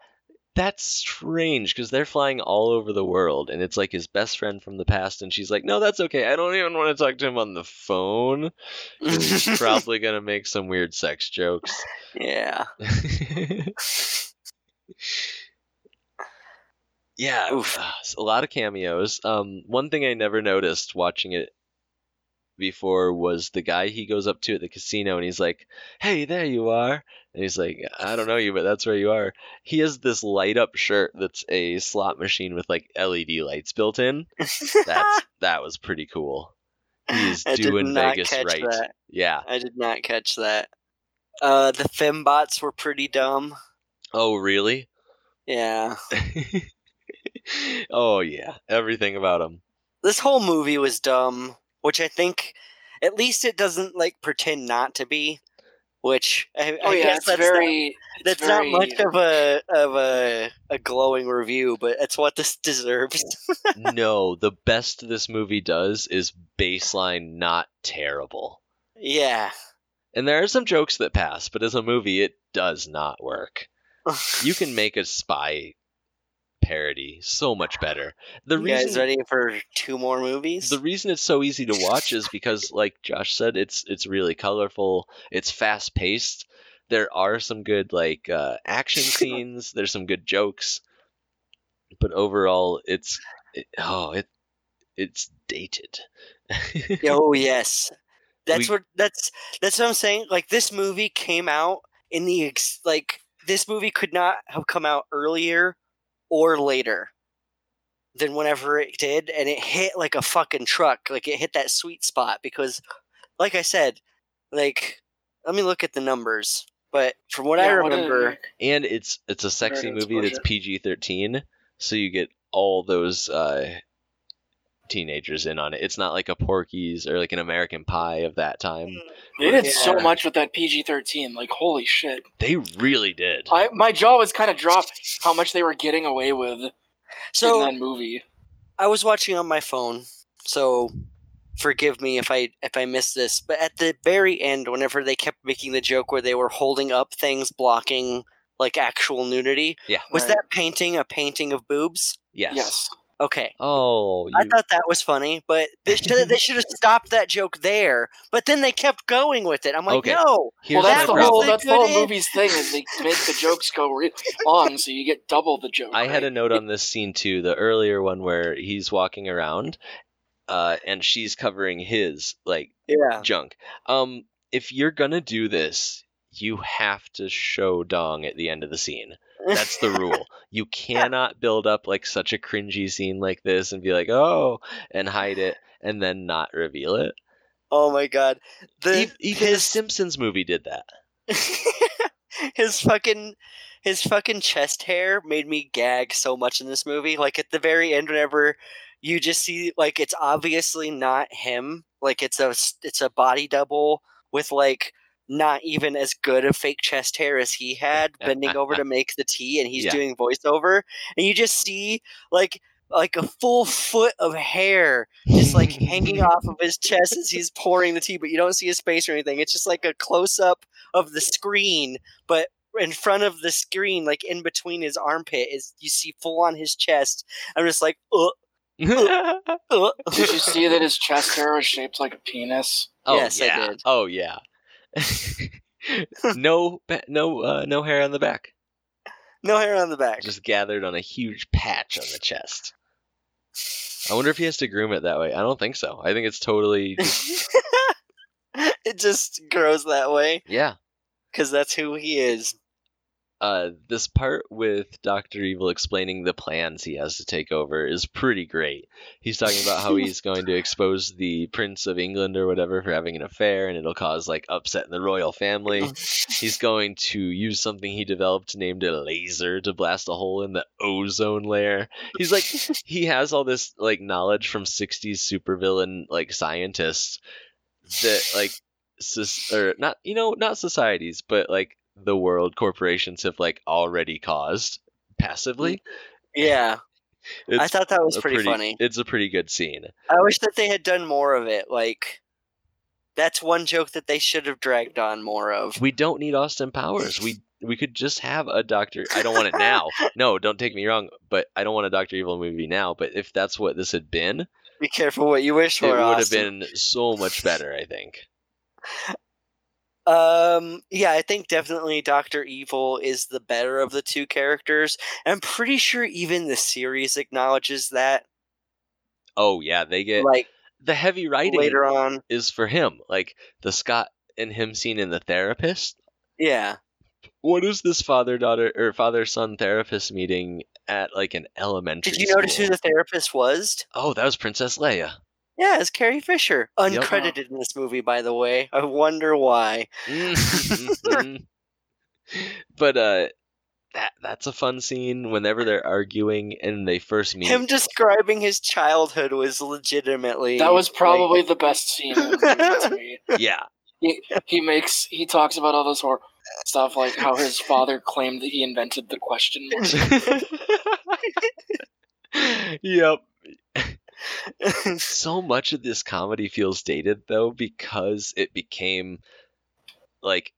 that's strange because they're flying all over the world, and it's like his best friend from the past, and she's like, No, that's okay. I don't even want to talk to him on the phone He's probably going to make some weird sex jokes. yeah. Yeah, Oof. uh, a lot of cameos. Um, one thing I never noticed watching it before was the guy he goes up to at the casino and he's like, "Hey, there you are." And he's like, "I don't know you, but that's where you are." He has this light up shirt that's a slot machine with like LED lights built in. That's that was pretty cool. He's doing Vegas right. that. Yeah. I did not catch that. Uh, the fembots were pretty dumb. Oh, really? Yeah. oh yeah, everything about him. This whole movie was dumb, which I think, at least it doesn't like pretend not to be. Which I, Oh I yeah, guess it's that's very. not, it's that's very, not much of a of a a glowing review, but it's what this deserves. no, the best this movie does is baseline not terrible. yeah. And there are some jokes that pass, but as a movie, it does not work. You can make a spy parody so much better. The you guys reason ready for two more movies? the reason it's so easy to watch is because, like Josh said, it's it's really colorful. It's fast paced. There are some good like uh, action scenes. There's some good jokes, but overall, it's it, oh it it's dated. oh yes, that's We- what that's that's what I'm saying. Like this movie came out in the ex- like this movie could not have come out earlier or later than whenever it did, and it hit like a fucking truck. Like it hit that sweet spot because, like I said, like let me look at the numbers. But from what I Yeah, what did it remember, make? and it's it's a sexy movie that's. PG thirteen, so you get all those uh, teenagers in on it. It's not like a Porky's or like an American Pie of that time. Mm. They did so much with that PG thirteen. Like holy shit! They really did. I my jaw was kind of dropped how much they were getting away with in so that movie. I was watching on my phone, so forgive me if I if I missed this. But at the very end, whenever they kept making the joke where they were holding up things blocking like actual nudity, Yeah. was Right. that painting a painting of boobs? Yes. Yes. Okay, Oh, you, I thought that was funny, but they should they should have stopped that joke there. But then they kept going with it. I'm like, Okay. no, here's well, that's the whole that's the whole movie's thing is they make the jokes go re- long, so you get double the joke. I had a note on this scene too, the earlier one where he's walking around, uh, and she's covering his like yeah, junk. Um, if you're gonna do this, you have to show dong at the end of the scene. That's the rule. You cannot build up like such a cringy scene like this and be like, oh, and hide it and then not reveal it. oh my god, the Ev- Even the his, Simpsons movie did that. his fucking his fucking chest hair made me gag so much in this movie. Like at the very end, whenever you just see like it's obviously not him. Like it's a it's a body double with like not even as good a fake chest hair as he had bending over to make the tea and he's Yeah. doing voiceover and you just see like like a full foot of hair just like hanging off of his chest as he's pouring the tea, but you don't see his face or anything. It's just like a close up of the screen, but in front of the screen, like in between his armpit, is you see full on his chest. I'm just like, uh, uh. Did you see that his chest hair was shaped like a penis? oh Yes, I did. Oh yeah. no, no, uh, no hair on the back. no hair on the back. just gathered on a huge patch on the chest. I wonder if he has to groom it that way. I don't think so. I think it's totally it just grows that way yeah. because that's who he is. Uh, this part with Doctor Evil explaining the plans he has to take over is pretty great. He's talking about how he's going to expose the Prince of England or whatever for having an affair, and it'll cause like upset in the royal family. He's going to use something he developed named a laser to blast a hole in the ozone layer. He's like he has all this like knowledge from 60s supervillain like scientists that like sus- or not you know not societies but like the world corporations have like already caused passively. Mm, yeah, It's I thought that was a pretty, funny. It's a pretty good scene. I wish that they had done more of it. Like, that's one joke that they should have dragged on more of. We don't need Austin Powers. We we could just have a Doctor. I don't want it now. No, don't take me wrong, but I don't want a Doctor Evil movie now. But if that's what this had been, Be careful what you wish for. it would have been so much better. I think. Um, yeah, I think definitely Doctor Evil is the better of the two characters. I'm pretty sure even the series acknowledges that. Oh yeah, they get Like the heavy writing later on, is for him. Like the Scott and him scene in the therapist. yeah. What is this father daughter or father son therapist meeting at like an elementary? Did you notice who the therapist was? Oh, that was Princess Leia. Yeah, it's Carrie Fisher, Yep. uncredited in this movie, by the way. I wonder why. Mhm. but uh that that's a fun scene whenever they're arguing and they first meet. Him describing his childhood was legitimately That was like- probably the best scene the to yeah. He he makes he talks about all this horror stuff like how his father claimed that he invented the question mark. yep. So much of this comedy feels dated though because it became like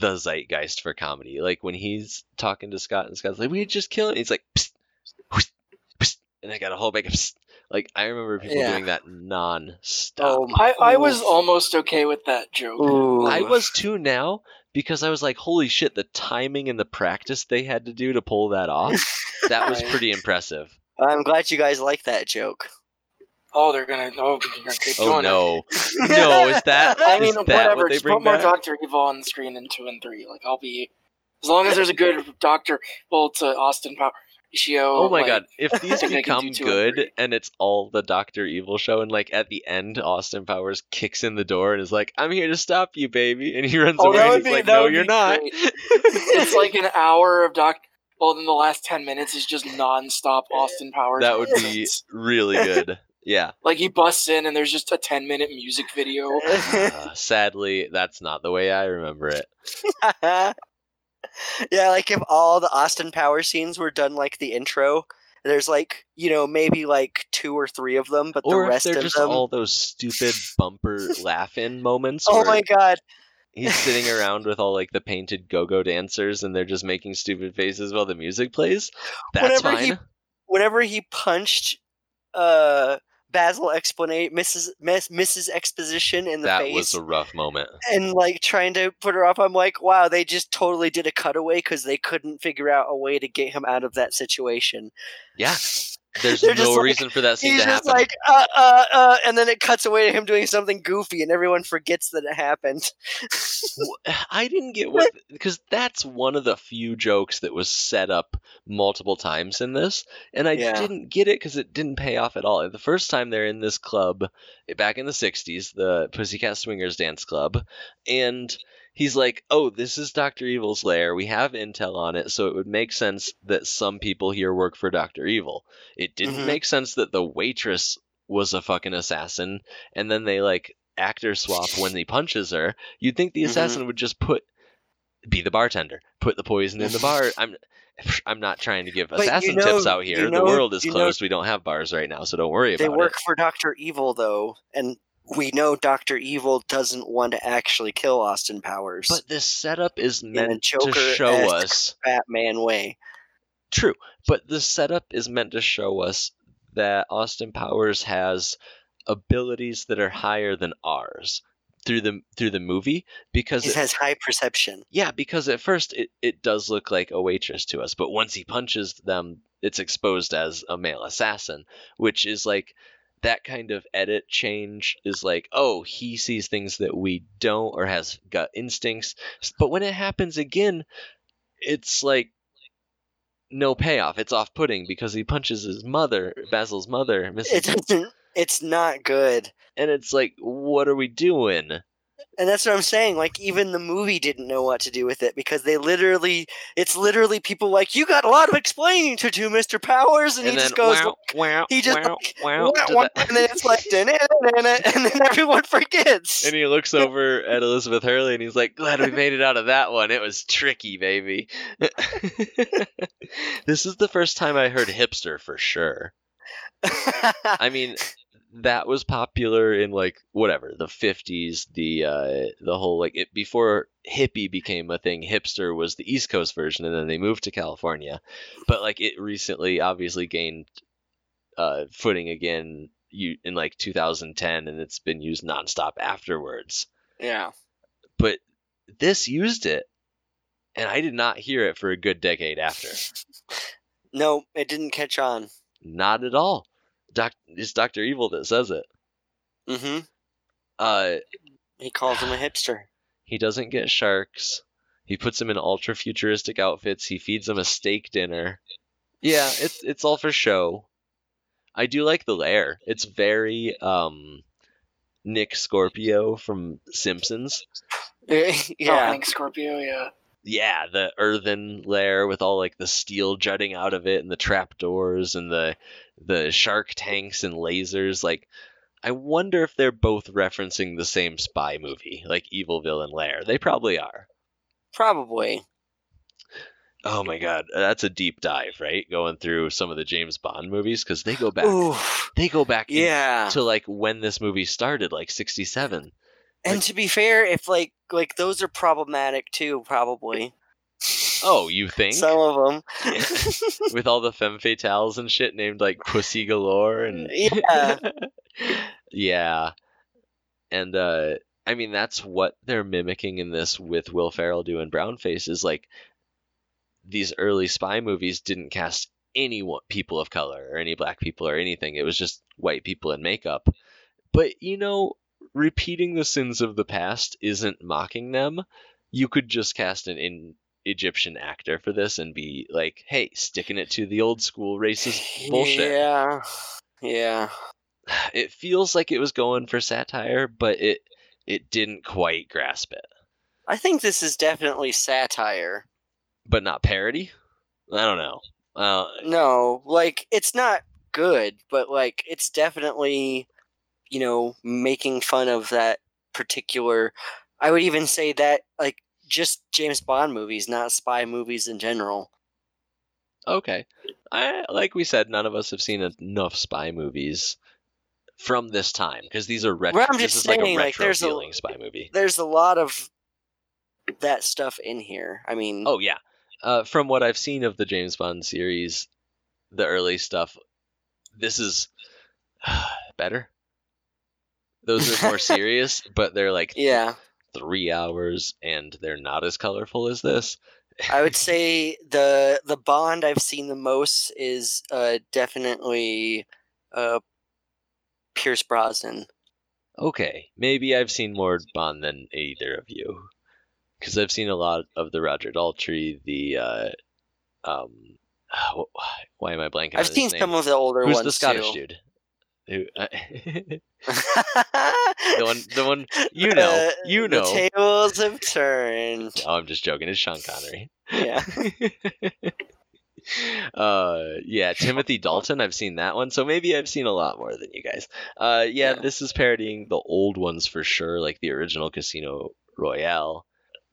the zeitgeist for comedy. Like when he's talking to Scott and Scott's like, "We just kill him." He's like, psst, whoosh, psst, and I got a whole bag of psst. like I remember people Yeah. doing that non-stop. Oh, I, I was almost okay with that joke. Ooh. I was too now because I was like, holy shit, the timing and the practice they had to do to pull that off. That was pretty impressive. I'm glad you guys like that joke. Oh, they're gonna oh they're gonna keep Oh doing it. no. No, is that I mean, whatever. what Just put more? Doctor Evil on the screen in two and three. Like I'll be, as long as there's a good Doctor Evil to Austin Power. Oh my like, god, if these I think I can become two and good and it's all the Doctor Evil show, and like at the end, Austin Powers kicks in the door and is like, "I'm here to stop you, baby," and he runs Oh, away and he's be- like, "No, you're not." It's like an hour of Doc. Well, then the last ten minutes is just non-stop Austin Powers. that would be really good. Yeah. like he busts in and there's just a ten minute music video. Uh, sadly, that's not the way I remember it. yeah, like if all the Austin Power scenes were done like the intro, there's like you know maybe like two or three of them, but the Or if rest they're of just them. all those stupid bumper laugh-in moments. oh my god! He's sitting around with all like the painted go-go dancers, and they're just making stupid faces while the music plays. That's Whenever he- fine. Whenever he punched uh Basil Explanate Mrs. Miss, Mrs. Exposition in the That face was a rough moment. and like trying to put her up, I'm like, wow, they just totally did a cutaway because they couldn't figure out a way to get him out of that situation. Yeah. There's They're no like- reason for that scene to happen. like, uh, uh, uh, and then it cuts away to him doing something goofy, and everyone forgets that it happened. I didn't get what because that's one of the few jokes that was set up multiple times in this, and I Yeah. didn't get it because it didn't pay off at all. The first time they're in this club eh, back in the '60s, the Pussycat Swingers Dance Club, and he's like, "Oh, this is Doctor Evil's lair. We have intel on it, so it would make sense that some people here work for Doctor Evil." It didn't Mhm. make sense that the waitress was a fucking assassin, and then they like actor swap when he punches her. You'd think the Mhm. assassin would just put be the bartender, put the poison in the bar. I'm I'm not trying to give But you assassin know- tips out you here. know- the world is you know- closed. we don't have bars right now, so don't worry about it. They work it. for Doctor Evil, though, and we know Doctor Evil doesn't want to actually kill Austin Powers But this setup is meant to show us Batman way. True, but the setup is meant to show us that Austin Powers has abilities that are higher than ours through the through the movie because He it- has high perception. yeah because at first it, it does look like a waitress to us but once he punches them it's exposed as a male assassin which is like that kind of edit change is like oh he sees things that we don't or has gut instincts but when it happens again it's like no payoff it's off-putting because he punches his mother basil's mother It Mrs. doesn't. It's not good, and it's like what are we doing and that's what I'm saying. Like even the movie didn't know what to do with it because they literally, it's literally people like you got a lot of explaining to do, Mister Powers, and, he just goes. wow, wow, he just wow, like, wow, "Wah, to that- and then it's like, and then everyone forgets. And he looks over at Elizabeth Hurley and he's like, Glad we made it out of that one. It was tricky, baby. this is the first time I heard hipster for sure. I mean, that was popular in like whatever, the 50s, the uh the whole like it before hippie became a thing, hipster was the East Coast version and then they moved to California. But like it recently obviously gained uh footing again you in like 2010 and it's been used nonstop afterwards yeah. but this used it and i did not hear it for a good decade after No, it didn't catch on. not at all Doc, it's dr evil that says it. Hmm uh He calls him a hipster. he doesn't get sharks. He puts him in ultra futuristic outfits. He feeds him a steak dinner. Yeah it's it's all for show. I do like the lair. It's very um nick scorpio from simpsons. Oh, yeah. Hank Scorpio, yeah. Yeah, the earthen lair with all like the steel jutting out of it and the trapdoors and the the shark tanks and lasers. Like, I wonder if they're both referencing the same spy movie, like Evil Villain Lair. They probably are. Probably. Oh my god, uh, that's a deep dive, right? Going through some of the James Bond movies because they go back. Ooh, They go back yeah. to like when this movie started, like '67. And to be fair, if like like those are problematic too, probably. Oh, you think? Some of them. with all the femme fatales and shit named like Pussy Galore and Yeah. yeah. And uh I mean that's what they're mimicking in this with Will Ferrell doing brownface is like these early spy movies didn't cast any people of color or any black people or anything. It was just white people in makeup. But you know, repeating the sins of the past isn't mocking them. You could just cast an in Egyptian actor for this and be like, hey, sticking it to the old school racist bullshit. Yeah. Yeah. It feels like it was going for satire, but it it didn't quite grasp it. I think this is definitely satire. But not parody. I don't know. Uh, No, like it's not good, but like it's definitely, you know, making fun of that particular. I would even say that like just James Bond movies, not spy movies in general. okay. I like we said, none of us have seen enough spy movies from this time because these are retro. Well, I'm this just is like a like, there's a- feeling spy movie. There's a lot of that stuff in here. I mean, Oh yeah. Uh, from what I've seen of the James Bond series, the early stuff, this is better. Those are more serious, but they're like yeah, three hours, and they're not as colorful as this. I would say the the Bond I've seen the most is uh, definitely uh, Pierce Brosnan. Okay, maybe I've seen more Bond than either of you, because I've seen a lot of the Roger Daltrey, the uh, um, why am I blanking? I've on seen name? some of the older Who's ones Who's the Scottish too. dude? Who, uh, the one, the one you know, you know. The tables have turned. oh, I'm just joking. It's Sean Connery. Yeah. uh yeah timothy dalton i've seen that one so maybe i've seen a lot more than you guys uh yeah, Yeah. this is parodying the old ones for sure like the original casino royale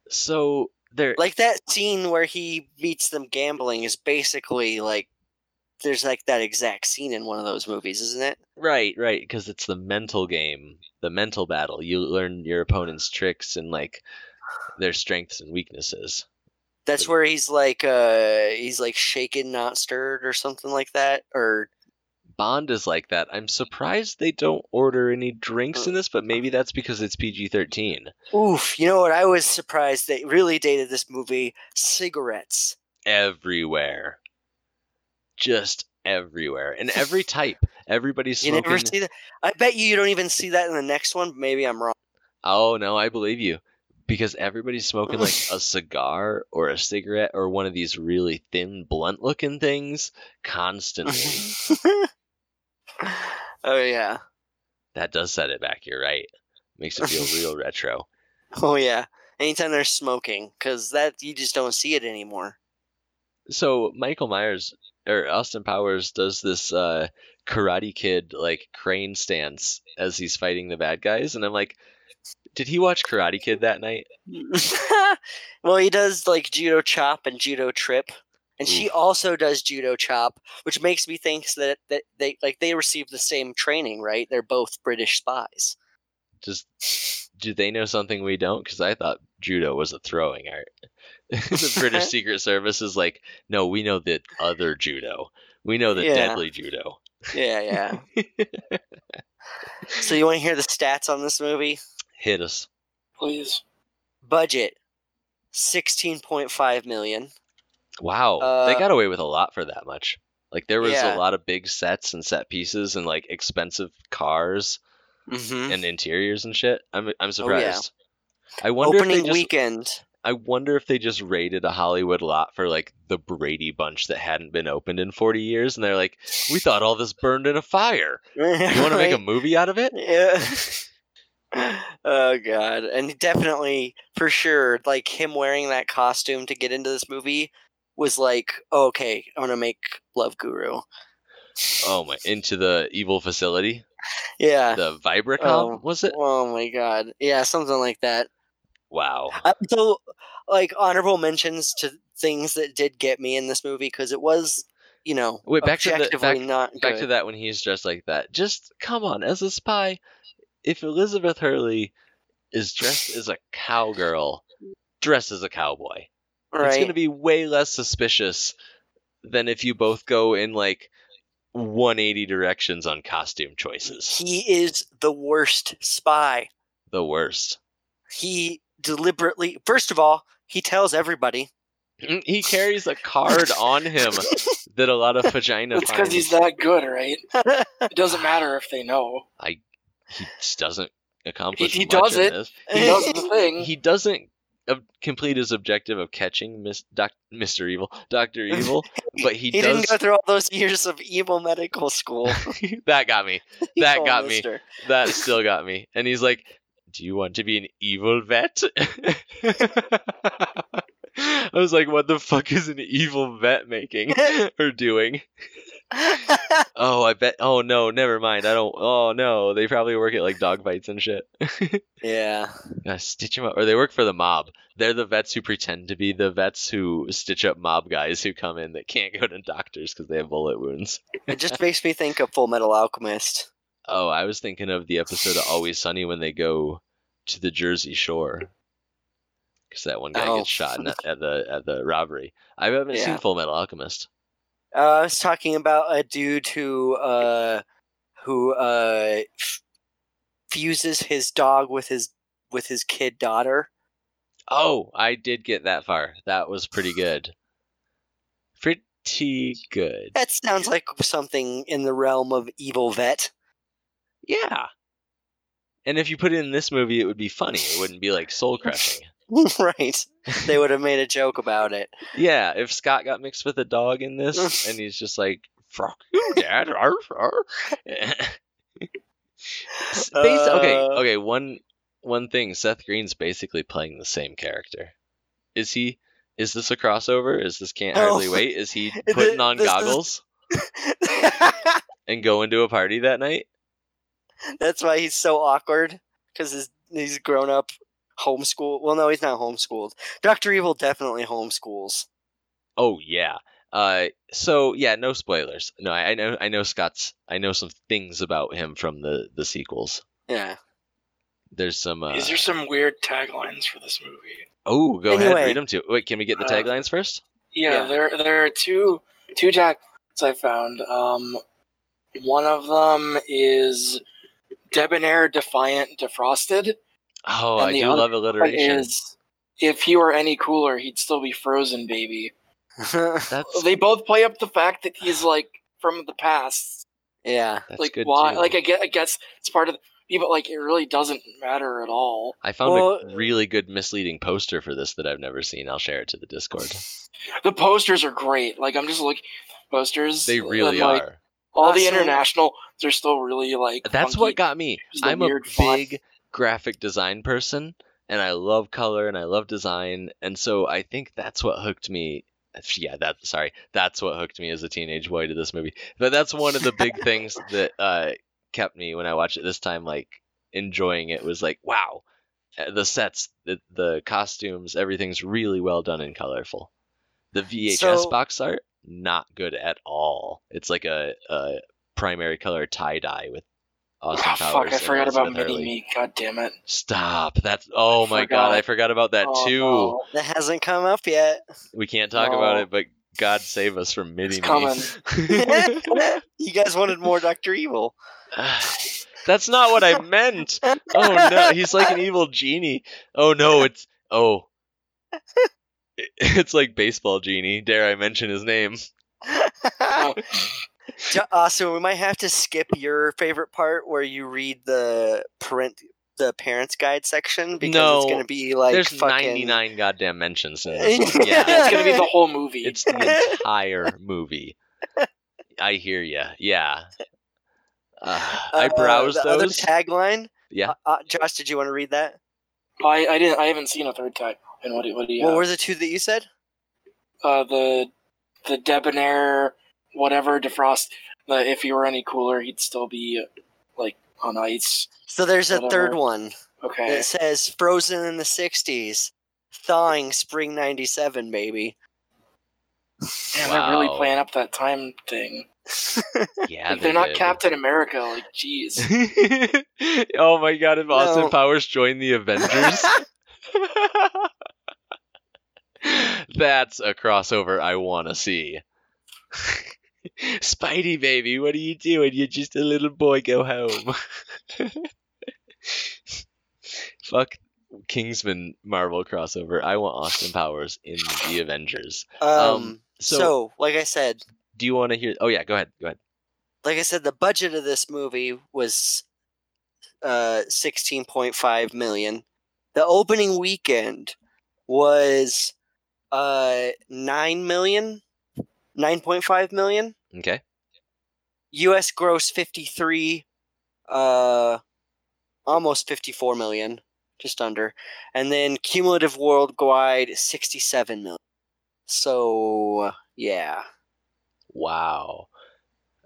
so there Like that scene where he meets them gambling is basically like there's like that exact scene in one of those movies, isn't it? right right because it's the mental game the mental battle you learn your opponent's tricks and like their strengths and weaknesses That's But- where he's like uh he's like shaken not stirred or something like that or bond is like that i'm surprised they don't order any drinks Uh, in this but maybe that's because it's pg-13 oof, you know what I was surprised they really dated this movie cigarettes. everywhere. Just everywhere. And every type. Everybody's You smoking. never see that. I bet you you don't even see that in the next one. Maybe I'm wrong. oh, no, I believe you. Because everybody's smoking like a cigar or a cigarette or one of these really thin, blunt looking things constantly. oh yeah. that does set it back. You're right. Makes it feel real retro. Oh yeah. Anytime they're smoking, because that you just don't see it anymore. So Michael Myers or Austin Powers does this uh, Karate Kid like crane stance as he's fighting the bad guys, and I'm like, did he watch Karate Kid that night? well, he does like judo chop and judo trip, and she also does judo chop, which makes me think that that they like they receive the same training, right? They're both British spies. Just do they know something we don't? Because I thought judo was a throwing art. the British Secret Service is like, no, we know the other judo. We know the Yeah. deadly judo. Yeah, yeah. so you want to hear the stats on this movie? Hit us. Please. Budget: sixteen point five million. Wow, Uh, they got away with a lot for that much. Like there was Yeah. a lot of big sets and set pieces and like expensive cars Mm-hmm. and interiors and shit. I'm I'm Oh, yeah. surprised. I wonder Opening if they just, weekend. I wonder if they just raided a Hollywood lot for like the Brady Bunch that hadn't been opened in 40 years, and they're like, "We thought all this burned in a fire. You want to make a movie out of it?" Yeah. oh god, and definitely for sure, like him wearing that costume to get into this movie was like, oh, okay, I'm gonna make Love Guru. Oh my! Into the evil facility, Yeah. the Vibracom Oh. was it? Oh my god. Yeah, something like that. Wow. Uh, so, like honorable mentions to things that did get me in this movie because it was, you know, Wait, back to the- objectively back- not Back good. to that when he's dressed like that. Just come on, as a spy, if Elizabeth Hurley is dressed as a cowgirl, dressed as a cowboy, right? it's going to be way less suspicious than if you both go in like 180 directions on costume choices. He is the worst spy. The worst. He deliberately, first of all, he tells everybody. Mm, He carries a card on him that a lot of vagina It's because he's that good, right? It doesn't matter if they know. I. He just doesn't accomplish he much does in it. this. He does the thing. He doesn't complete his objective of catching Miss Doc, Mr. Evil, Doctor Evil, but he, He does. didn't go through all those years of evil medical school. that got me. That call got me. That still got me. And he's like, "Do you want to be an evil vet?" I was like, "What the fuck is an evil vet making or doing?" Oh, I bet. Oh no, never mind. I don't. Oh no, they probably work at like dog fights and shit. yeah. Gotta stitch them up, or they work for the mob. They're the vets who pretend to be the vets who stitch up mob guys who come in that can't go to doctors because they have bullet wounds. It just makes me think of Full Metal Alchemist. Oh, I was thinking of the episode of Always Sunny when they go to the Jersey Shore. Because that one guy Oh. gets shot in, at the at the robbery. I haven't Yeah. seen Full Metal Alchemist. Uh, I was talking about a dude who uh, who uh, f- fuses his dog with his with his kid daughter. Oh, I did get that far. That was pretty good. Pretty good. That sounds like something in the realm of Evil Vet. Yeah. And if you put it in this movie, it would be funny. It wouldn't be like soul crushing. right. They would have made a joke about it. Yeah, if Scott got mixed with a dog in this, and he's just like, "Fuck you, Dad." arf, arf." Basi- okay, Uh. okay. One one thing. Seth Green's basically playing the same character. Is he? Is this a crossover? Is this can't hardly Oh. wait? Is he putting on this goggles and going to a party that night? That's why he's so awkward because he's, he's grown up homeschooled. Well, no, he's not homeschooled. Doctor Evil definitely homeschools. Oh yeah. Uh, so yeah, no spoilers. No, I, I know, I know Scott's. I know some things about him from the the sequels. Yeah. There's some. Uh, Is there some weird taglines for this movie? Oh, go ahead, read them too. Wait, can we get the Uh, taglines first? Yeah, Yeah. there there are two two taglines I found. Um, one of them is debonair, defiant, defrosted. Oh, and I do love alliteration. is if he were any cooler, he'd still be frozen, baby. That's They both play up the fact that he's like from the past. yeah. that's like good why? too. Like I get, I guess it's part of. The, yeah, but like it really doesn't matter at all. I found Well- a really good misleading poster for this that I've never seen. I'll share it to the Discord. The posters are great. Like I'm just looking posters. They really like, are. All the Awesome. international, they're still really like. That's funky. what got me. I'm a weird font. big graphic design person, and I love color and I love design, and so I think that's what hooked me. Yeah, that sorry, that's what hooked me as a teenage boy to this movie. But that's one of the big things that uh, kept me when I watched it this time, like enjoying it. Was like, wow, uh, the sets, the the costumes, everything's really well done and colorful. The VHS So- box art, not good at all. It's like a, a primary color tie dye with Austin Oh, Powers. fuck! I forgot about Elizabeth Mini Me. God damn it! Stop. That's oh my god. I forgot about that Oh, too. no. That hasn't come up yet. We can't talk about it, but God save us from Mini It's coming. you guys wanted more Doctor Evil. That's not what I meant. Oh no, he's like an evil genie. Oh no, it's oh. It's like baseball genie. Dare I mention his name? Oh. Uh, so we might have to skip your favorite part where you read the parent the parents guide section because No, it's going to be like There's fucking 99 goddamn mentions in this one. yeah, Yeah, it's gonna be the whole movie. it's the entire movie. I hear you. Yeah. Uh, I Uh, browsed the other those. tagline. Yeah. Uh, uh, Josh, did you want to read that? I, I didn't. I haven't seen a third time. And what do what do you? What have? were the two that you said? uh, the the debonair whatever defrost. The if he were any cooler, he'd still be like on ice. So there's a third one. Okay. It says frozen in the 60s, thawing spring 97, baby. Damn, they're really playing up that time thing. Yeah, Like, they they're not did. Captain America. Like, jeez. oh my god, if Austin No. Powers joined the Avengers. That's a crossover I want to see. Spidey baby, what are you doing? You're just a little boy, go home. Fuck Kingsman Marvel crossover. I want Austin Powers in the Avengers. um, Um, so, so- like I said, Do you want to hear? Oh yeah, go ahead. Go ahead. like I said, the budget of this movie was uh 16.5 million. The opening weekend was uh 9 million 9.5 million Okay. us gross 53 uh almost 54 million just under and then cumulative worldwide 67 million so yeah Wow.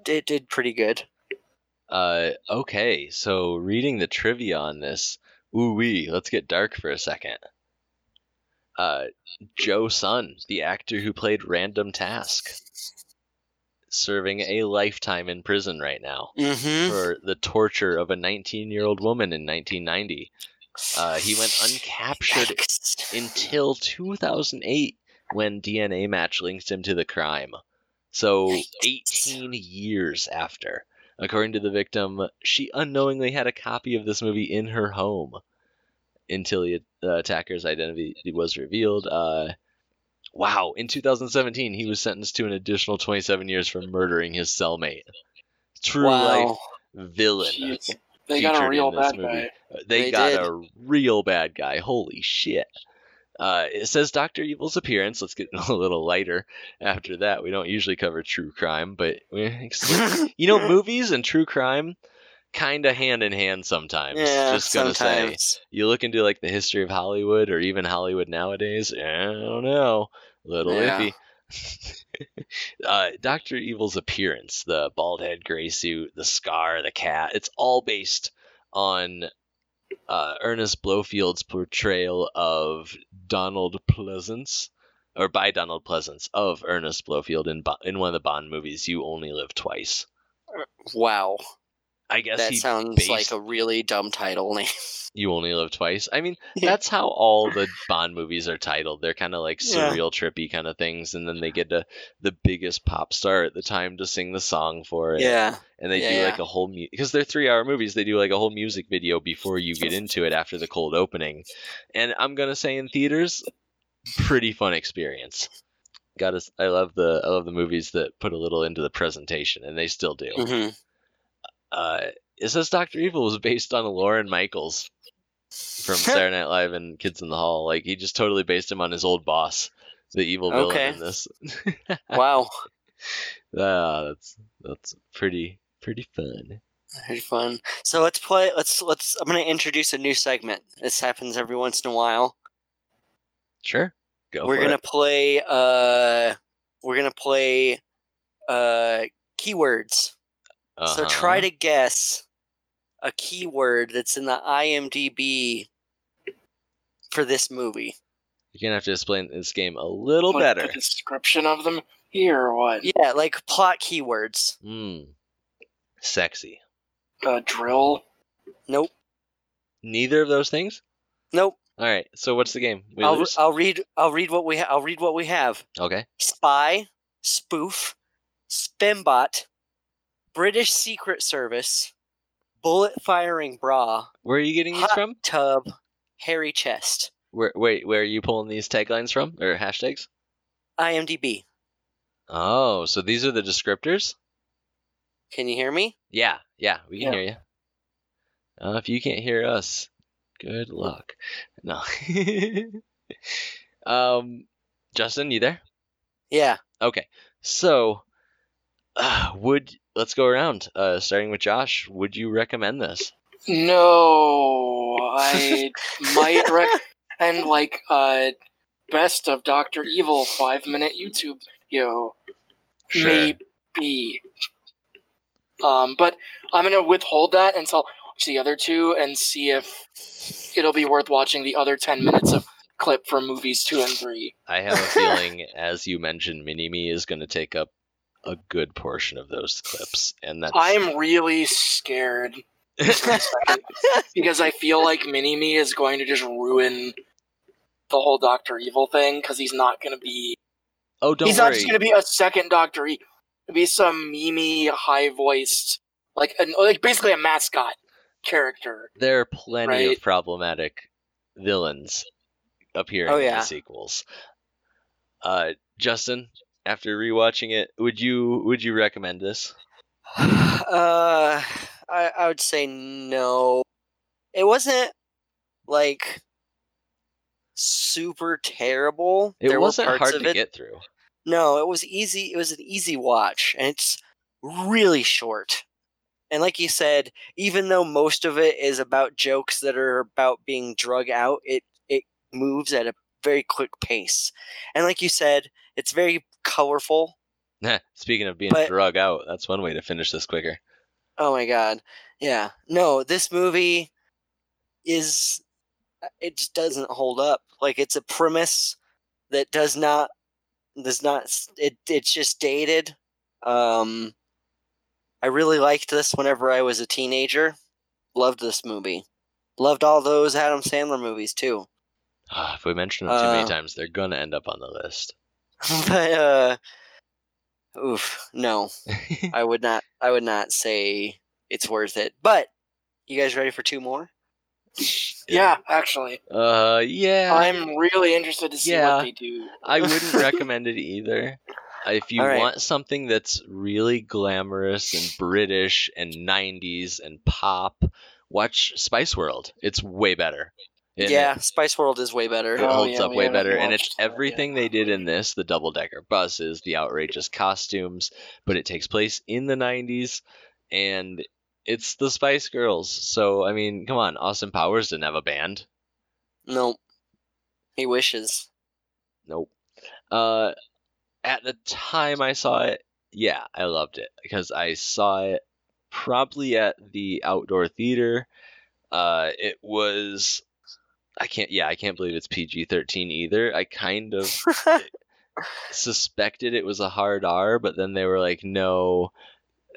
it did pretty good Uh, okay, so reading the trivia on this, ooh wee, let's get dark for a second. Uh, Joe Son, the actor who played Random Task, serving a lifetime in prison right now mm-hmm for the torture of a 19 year old woman in 1990. Uh, he went uncaptured until 2008 when DNA match linked him to the crime. So Yikes. 18 years after. According to the victim, she unknowingly had a copy of this movie in her home until the attacker's identity was revealed. Uh, wow, in 2017, he was sentenced to an additional 27 years for murdering his cellmate. True life villain. Jeez. They got a real bad movie. guy. Uh, They, They got did. a real bad guy. Holy shit. Uh, it says Doctor Evil's appearance. Let's get a little lighter after that. We don't usually cover true crime, but you know, movies and true crime kind of hand in hand sometimes. yeah Just gonna say, you look into like the history of Hollywood or even Hollywood nowadays. I don't know, little Yeah. iffy. uh, Doctor Evil's appearance, the bald head, gray suit, the scar, the cat, it's all based on uh, Ernest Blofeld's portrayal of Donald Pleasence, or by Donald Pleasence of Ernest Blofeld in in one of the Bond movies. You only live twice. wow I guess that sounds based like a really dumb title name You Only Live Twice. I mean, Yeah. that's how all the Bond movies are titled. They're kind of like Yeah. surreal, trippy kind of things, and then they get to, the biggest pop star at the time to sing the song for it. yeah and they Yeah, do yeah. like a whole because they're three hour movies. They do like a whole music video before you get into it after the cold opening, and I'm gonna say in theaters, pretty fun experience. Got to I love the I love the movies that put a little into the presentation, and they still do. hmm Uh, it says Doctor Evil was based on Lorne Michaels from Saturday Night Live and Kids in the Hall. Like he just totally based him on his old boss, the evil villain Okay. in this. wow ah, that's that's pretty pretty fun. Very fun. So let's play. Let's let's. I'm gonna introduce a new segment. This happens every once in a while. Sure, go. we're gonna it. play. Uh, we're gonna play. Uh, keywords. So try Uh-huh. to guess a keyword that's in the IMDb for this movie. You're gonna have to explain this game a little Put better. The description of them here or what? Yeah, like plot keywords. Hmm. Sexy. Uh, drill. Nope. Neither of those things. Nope. All right. So what's the game? We I'll, lose? I'll read. I'll read what we. Ha- I'll read what we have. Okay. spy, spoof, spimbot, British Secret Service, bullet firing bra, Where are you getting these from? tub, hairy chest. Where wait, where are you pulling these taglines from or hashtags? IMDb. Oh, so these are the descriptors? Can you hear me? Yeah, yeah, we can Yeah. hear you. Uh, if you can't hear us, good luck. No. um, Justin, you there? Yeah. Okay. So, uh, would let's go around. Uh, starting with Josh. Would you recommend this? No, I might rec and like uh best of Doctor Evil five minute YouTube video. Maybe. Um, but I'm gonna withhold that until the other two and see if it'll be worth watching the other ten minutes of clip from movies two and three. I have a feeling, as you mentioned, Mini Me is going to take up a good portion of those clips, and that's I'm really scared because I feel like Mini Me is going to just ruin the whole Doctor Evil thing because he's not going to be. oh, don't he's not just going to be a second Doctor E. It'll be some mimi, high voiced, like an, like basically a mascot character. There are plenty Right. of problematic villains appearing Oh, in yeah. the sequels. Uh, Justin, after rewatching it, would you would you recommend this? Uh, I I would say no. It wasn't like super terrible. It there wasn't hard to it. get through. No, it was easy. It was an easy watch, and it's really short. And like you said, even though most of it is about jokes that are about being drug out, it it moves at a very quick pace. And like you said, it's very colorful. Speaking of being But- drug out, that's one way to finish this quicker. Oh my god. Yeah. No, this movie is it just doesn't hold up. Like it's a premise that does not does not it it's just dated. Um I really liked this whenever I was a teenager. Loved this movie. Loved all those Adam Sandler movies too. Ah, if we mention them too many Uh, times, they're gonna end up on the list. but uh oof, no. I would not I would not say it's worth it. But you guys ready for two more? Yeah, actually, Uh, yeah. I'm really interested to see Yeah. what they do. I wouldn't recommend it either. If you right. want something that's really glamorous and British and 90s and pop, watch Spice World. It's way better. And yeah, Spice World is way better. It, Oh, holds yeah, up way better. And it's watched that yet. everything they did in this the double decker buses, the outrageous costumes, but it takes place in the 90s and it's the Spice Girls. So, I mean, come on. Austin Powers didn't have a band. Nope. He wishes. Nope. Uh, at the time I saw it, yeah, I loved it because I saw it probably at the outdoor theater. Uh, it was, I can't, yeah, I can't believe it's PG 13 either. I kind of suspected it was a hard R, but then they were like, no,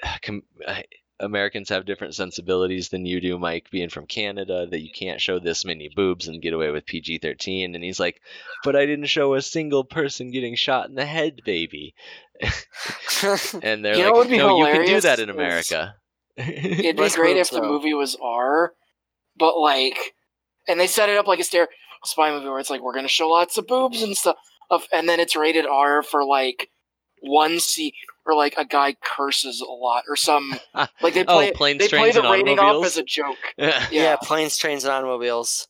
com- I- Americans have different sensibilities than you do, Mike, being from Canada, that you can't show this many boobs and get away with PG 13. And he's like, but I didn't show a single person getting shot in the head, baby. And they're You like, what would be no, you can do that in America. It'd be great if the movie was R, but like, and they set it up like a stare spy movie where it's like we're gonna show lots of boobs and stuff, and then it's rated R for like one scene or like a guy curses a lot or some like they Oh, play planes, they play the and rating off as a joke. yeah. Yeah, planes, trains, and automobiles.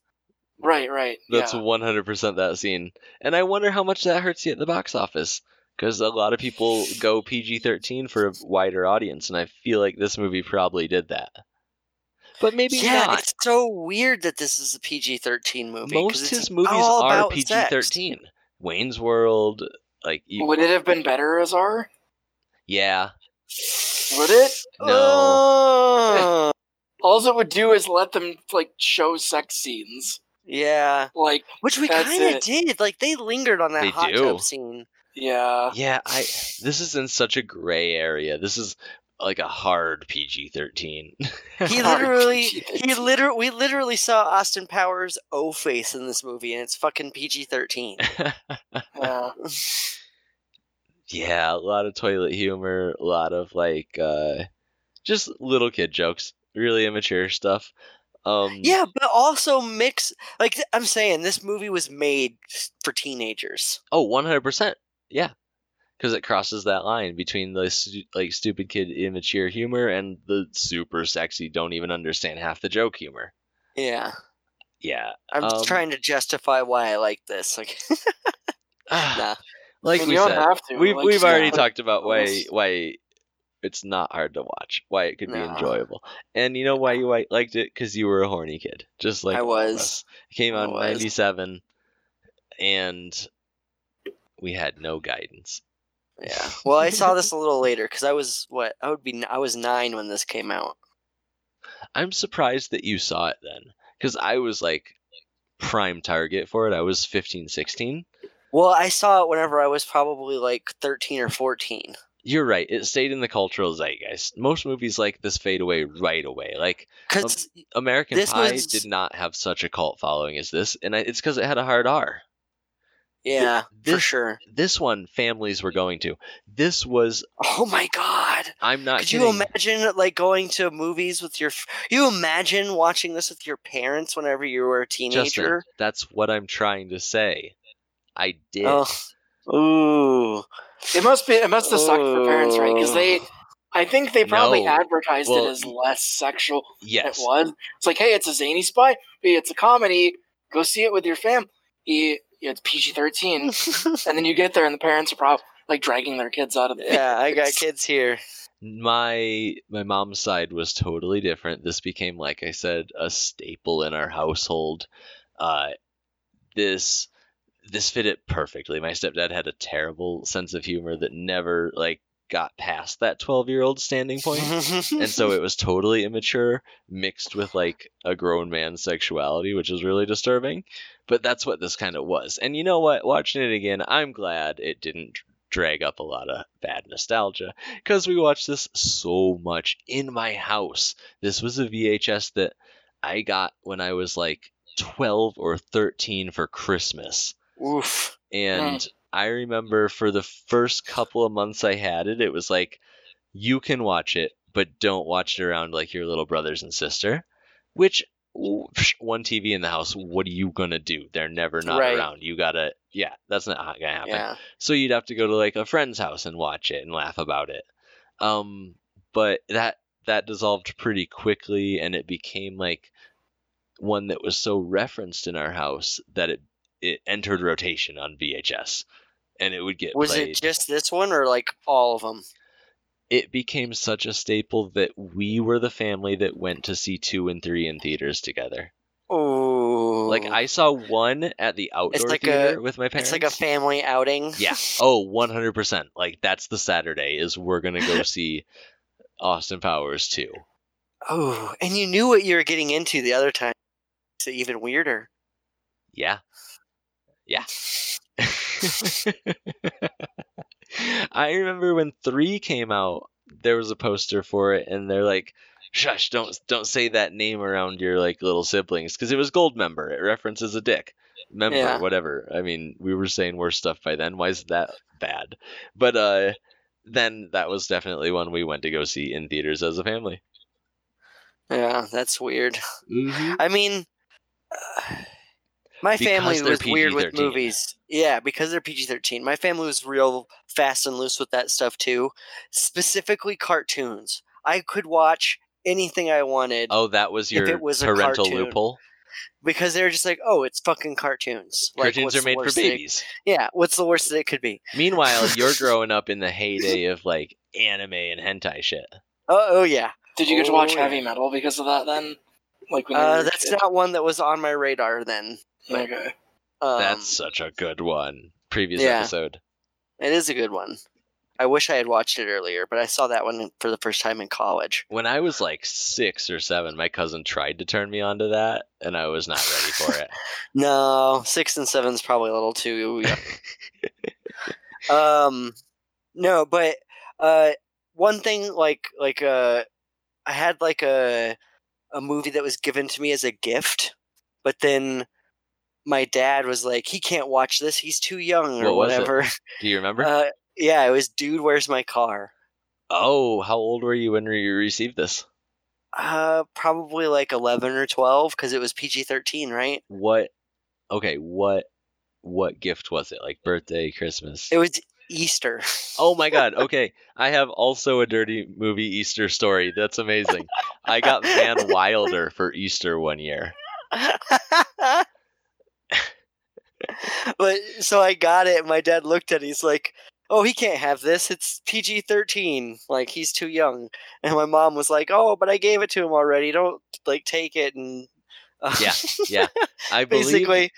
right, right. That's yeah. 100% that scene. And I wonder how much that hurts you at the box office. Because a lot of people go PG 13 for a wider audience, and I feel like this movie probably did that. But maybe yeah, not. it's so weird that this is a PG thirteen movie. Most it's his movies are PG thirteen. Wayne's World, like, you, Would it have been better as R? yeah. Would it? No. Oh, All it would do is let them like show sex scenes. yeah, Like, which we kind of did. Like they lingered on that They hot do. tub scene. yeah. Yeah, I. This is in such a gray area. This is like a hard PG 13. He literally, he PG-13. literally, we literally saw Austin Powers' O face in this movie, and it's fucking PG thirteen. yeah. yeah, a lot of toilet humor, a lot of like uh just little kid jokes, really immature stuff. Um Yeah, but also mix like I'm saying this movie was made for teenagers. Oh, 100%. Yeah. Cuz it crosses that line between the stu- like stupid kid immature humor and the super sexy don't even understand half the joke humor. Yeah. Yeah. I'm just Um, trying to justify why I like this. Like nah. like we said, have to, we've like, we've already talked about why why it's not hard to watch, why it could be enjoyable, and you know why you liked it because you were a horny kid, just like I was. It came out in '97, and we had no guidance. Yeah. Well, I saw this a little later cuz I was what? I would be I was 9 when this came out. I'm surprised that you saw it then, because I was like prime target for it. I was 15, 16. Well, I saw it whenever I was probably like 13 or 14. You're right. It stayed in the cultural zeitgeist. Most movies like this fade away right away. Like Cuz American Pie was- did not have such a cult following as this, and I- it's because it had a hard R. yeah, for this- sure. This one, families were going to. This was. Oh my god. I'm not Could kidding. you imagine like going to movies with your you imagine watching this with your parents whenever you were a teenager. Justin, teenager? that's what I'm trying to say. I did. Oh. Ooh. It must be. It must have sucked for parents, right? Because they, I think they probably No. advertised Well, it as less sexual yes. than it was. It's like, hey, it's a zany spy. Hey, it's a comedy. Go see it with your family. Yeah, it's PG thirteen, and then you get there and the parents are probably like dragging their kids out of the yeah, I got kids here. my my mom's side was totally different. This became, like I said, a staple in our household. Uh, this this fit it perfectly. My stepdad had a terrible sense of humor that never like got past that twelve year old standing point. and so it was totally immature mixed with like a grown man's sexuality which is really disturbing. But that's what this kind of was. And you know what? Watching it again i'm glad it didn't drag up a lot of bad nostalgia because we watched this so much in my house. This was a vhs that i got when i was like 12 or 13 for christmas. Oof. and hmm. I remember for the first couple of months I had it, it was like, you can watch it, but don't watch it around like your little brothers and sister. Which, one TV in the house, what are you going to do? They're never not Right. around. You got to, yeah, that's not going to happen. Yeah. So you'd have to go to like a friend's house and watch it and laugh about it. Um, but that that dissolved pretty quickly, and it became like one that was so referenced in our house that it it entered rotation on VHS, and it would get Was played. it just this one or like all of them? It became such a staple that we were the family that went to see two and three in theaters together. Oh, Like I saw one at the outdoor like theater a- with my parents. It's like a family outing. Yeah. Oh, 100%. Like that's the Saturday is we're going to go see Austin Powers 2. Oh, and you knew what you were getting into the other time. It's even weirder. Yeah. Yeah. I remember when 3 came out, there was a poster for it and they're like shush, don't don't say that name around your like little siblings cuz it was gold member. It references a dick. Member, Yeah. whatever. I mean, we were saying worse stuff by then. Why is that bad? But uh then that was definitely one we went to go see in theaters as a family. Yeah, that's weird. Mm-hmm. I mean, uh, my family they're was weird with movies. Yeah, because they're PG thirteen. My family was real fast and loose with that stuff too. Specifically, cartoons. I could watch anything I wanted Oh, that was If your it was a parental cartoon. loophole. because they were just like, "Oh, it's fucking cartoons." Like, Cartoons what's are made for worst that it- babies. yeah, what's the worst that it could be? Meanwhile, you're growing up in the heyday of like anime and hentai shit. Oh, oh yeah. Did you get to watch Oh, yeah. heavy metal because of that then? Like when Uh, that's kid? not one that was on my radar then. Okay. Um, That's such a good one. Previous yeah. episode. It is a good one. I wish I had watched it earlier, but I saw that one for the first time in college. When I was like six or seven, my cousin tried to turn me onto that, and I was not ready for it. No, six and seven's probably a little too um, no, but uh, one thing like like uh, I had like a a movie that was given to me as a gift, but then my dad was like, he can't watch this. He's too young or What whatever. Do you remember? Uh, yeah, it was Dude, Where's My Car? oh, how old were you when you received this? Uh, probably like eleven or twelve because it was PG thirteen, right? What? Okay, what? What gift was it? Like birthday, Christmas? It was Easter. Oh my god, okay. I have also a dirty movie Easter story. That's amazing. I got Van Wilder for Easter one year. but so I got it. and My dad looked at it. He's like, "Oh, he can't have this. It's PG thirteen. Like he's too young." And my mom was like, "Oh, but I gave it to him already. Don't like take it." And uh, Yeah, yeah. I basically,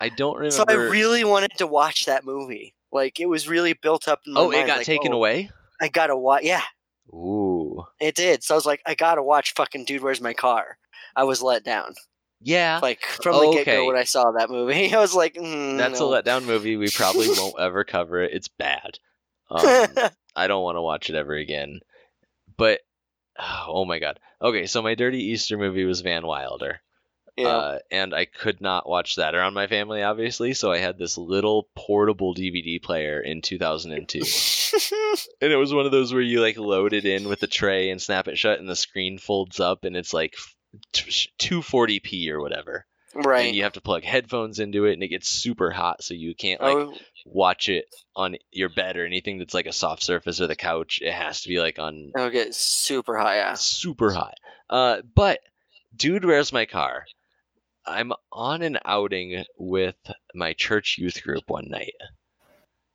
I don't remember. so I really wanted to watch that movie. Like it was really built up in my oh, it got like, taken oh, away. I gotta watch. Yeah, Ooh, it did. So I was like, I gotta watch fucking Dude, Where's My Car? I was let down. Yeah. Like from the get go when I saw that movie, I was like, mm, That's no. a letdown movie. We probably won't ever cover it. It's bad. Um, I don't want to watch it ever again. But oh my god. Okay, so my dirty Easter movie was Van Wilder. yeah. Uh, and I could not watch that around my family, obviously. So I had this little portable DVD player in 2002, and it was one of those where you like load it in with a tray and snap it shut, and the screen folds up, and it's like 240p or whatever. right. And you have to plug headphones into it, and it gets super hot, so you can't like oh, watch it on your bed or anything that's like a soft surface or the couch. It has to be like on it'll get super high. Yeah. super hot. Uh, but dude, where's my car? I'm on an outing with my church youth group one night,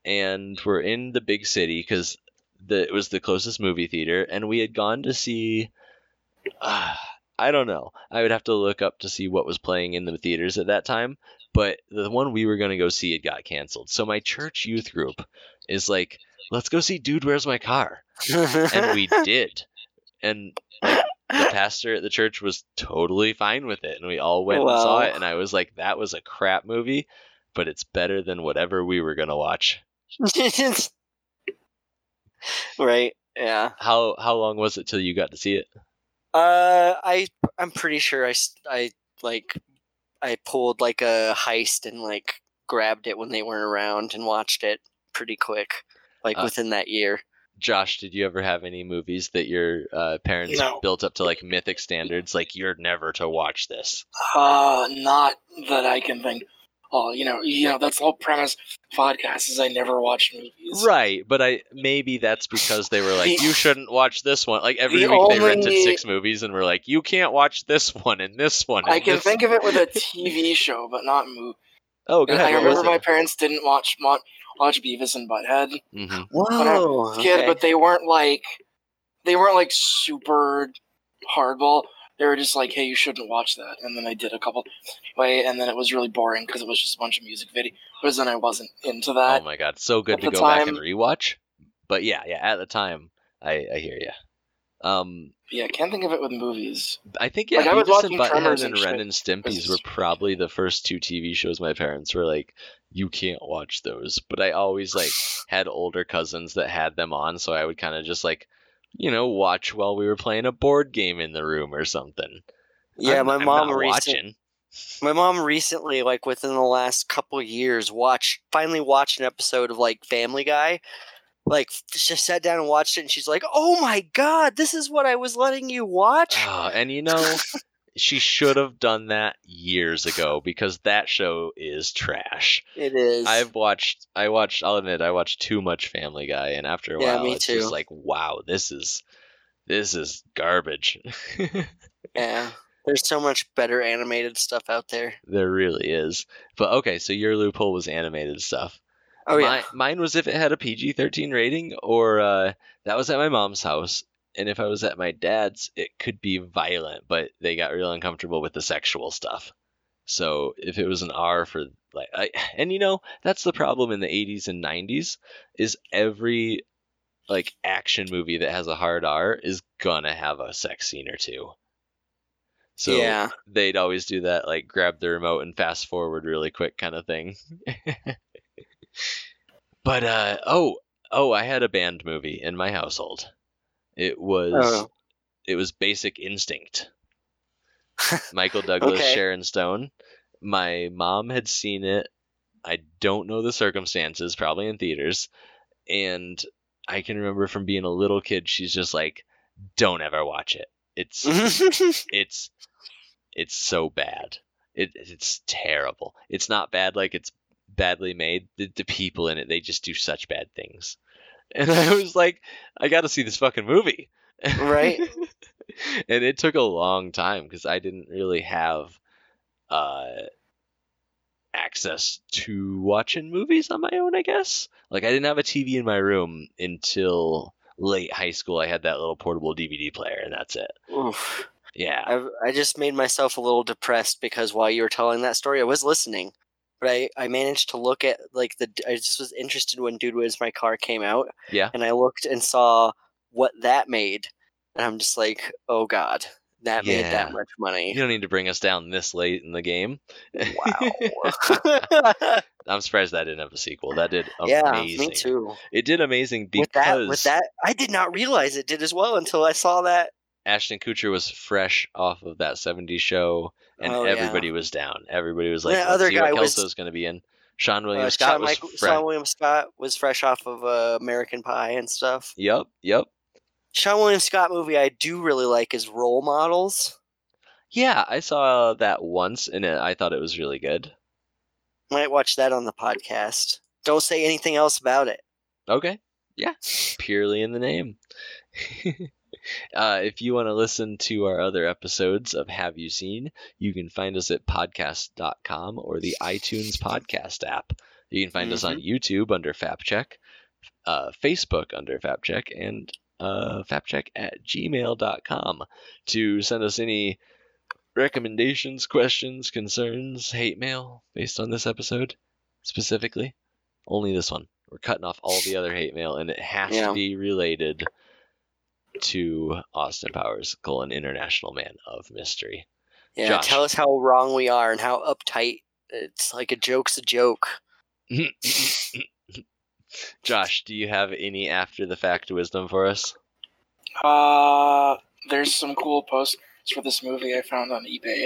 and we're in the big city because the it was the closest movie theater, and we had gone to see. Uh, I don't know. I would have to look up to see what was playing in the theaters at that time, but the one we were gonna go see had got canceled. So my church youth group is like, "Let's go see Dude, Where's My Car?" and we did. And like the pastor at the church was totally fine with it, and we all went and saw it. And I was like, "That was a crap movie, but it's better than whatever we were gonna watch." right. Yeah. How how long was it till you got to see it? Uh, I I'm pretty sure I s- I like I pulled like a heist and like grabbed it when they weren't around and watched it pretty quick, like Uh, within that year. Josh, did you ever have any movies that your uh, parents No. built up to like mythic standards? Like you're never to watch this. Uh, not that I can think. Oh, you know, you know, that's the whole premise of podcast is I never watch movies. Right, but I maybe that's because they were like, The- you shouldn't watch this one. Like every the week they rented six movies and were like, you can't watch this one and this one. I can this think of it with a TV show, but not movie. Oh, go ahead. I what remember my it? parents didn't watch watch, watch Beavis and Butthead Mhm. Whoa. kid, okay. but they weren't like they weren't like super hardball. They were just like, "Hey, you shouldn't watch that." And then I did a couple, way, and then it was really boring because it was just a bunch of music video. But then I wasn't into that. Oh my god, so good to go back and rewatch. But yeah, yeah, at the time, I, I hear you. Um, yeah, can't think of it with movies. I think yeah, Like, I was Beavis and watching Tremors and and Ren and Stimpy's were probably the first two TV shows my parents were like, you can't watch those. But I always like had older cousins that had them on, so I would kind of just like, you know, watch while we were playing a board game in the room or something. yeah, I'm- my I'm mom recent- watching. my mom recently, like within the last couple years, watched finally watched an episode of like Family Guy. Like just sat down and watched it, and she's like, "Oh my god, this is what I was letting you watch." Ah, and you know, she should have done that years ago because that show is trash. It is. I've watched. I watched. I'll admit, I watched too much Family Guy, and after a Yeah, while, it's too. just like, wow, this is this is garbage. yeah. There's so much better animated stuff out there. there really is. But okay, so your loophole was animated stuff. Oh yeah. Mi- mine was if it had a PG thirteen rating, or uh, that was at my mom's house. And if I was at my dad's, it could be violent, but they got real uncomfortable with the sexual stuff. So if it was an R for like, I, and you know that's the problem in the '80s and '90s is every like action movie that has a hard R is gonna have a sex scene or two. So yeah. they'd always do that like grab the remote and fast forward really quick kind of thing. but uh oh oh I had a band movie in my household. It oh. was Oh. it was Basic Instinct. Michael Douglas, Okay. Sharon Stone. My mom had seen it. I don't know the circumstances, probably in theaters. And I can remember from being a little kid, she's just like, don't ever watch it. It's it's it's so bad. It it's terrible. It's not bad like it's badly made. The, the people in it they just do such bad things. And I was like, I got to see this fucking movie. Right. and it took a long time because I didn't really have uh access to watching movies on my own, I guess. Like I didn't have a TV in my room until late high school. I had that little portable DVD player and that's it. Oof. Yeah. I've, I just made myself a little depressed because while you were telling that story, I was listening, but I, I managed to look at like the. I just was interested when Dude Where's My Car came out, Yeah. and I looked and saw what that made, and I'm just like, oh god, that made that much money. You don't need to bring us down this late in the game. Wow. I'm surprised that didn't have a sequel. That did yeah, amazing. me too. It did amazing because With that, with that, I did not realize it did as well until I saw that. Ashton Kutcher was fresh off of that 70s show, and Oh, yeah. everybody was down. Everybody was like, That other guy was- going to be in." Sean William Uh, Scott Sean, was Michael, fresh. Seann William Scott was fresh off of uh, American Pie and stuff. Yep, yep. Seann William Scott movie I do really like is Role Models. Yeah, I saw that once, and it, I thought it was really good. Might watch that on the podcast. Don't say anything else about it. Okay, yeah, purely in the name. Uh, if you want to listen to our other episodes of Have You Seen, you can find us at podcast.com or the iTunes podcast app. You can find us on YouTube under FapCheck, uh, Facebook under FapCheck, and uh, FapCheck at gmail.com to send us any recommendations, questions, concerns, hate mail based on this episode specifically. Only this one. We're cutting off all the other hate mail, and it has Yeah. to be related to Austin Powers, colon International Man of Mystery. Yeah, Josh. tell us how wrong we are and how uptight. It's like a joke's a joke. Josh, do you have any after the fact wisdom for us? Uh, there's some cool posters for this movie I found on eBay.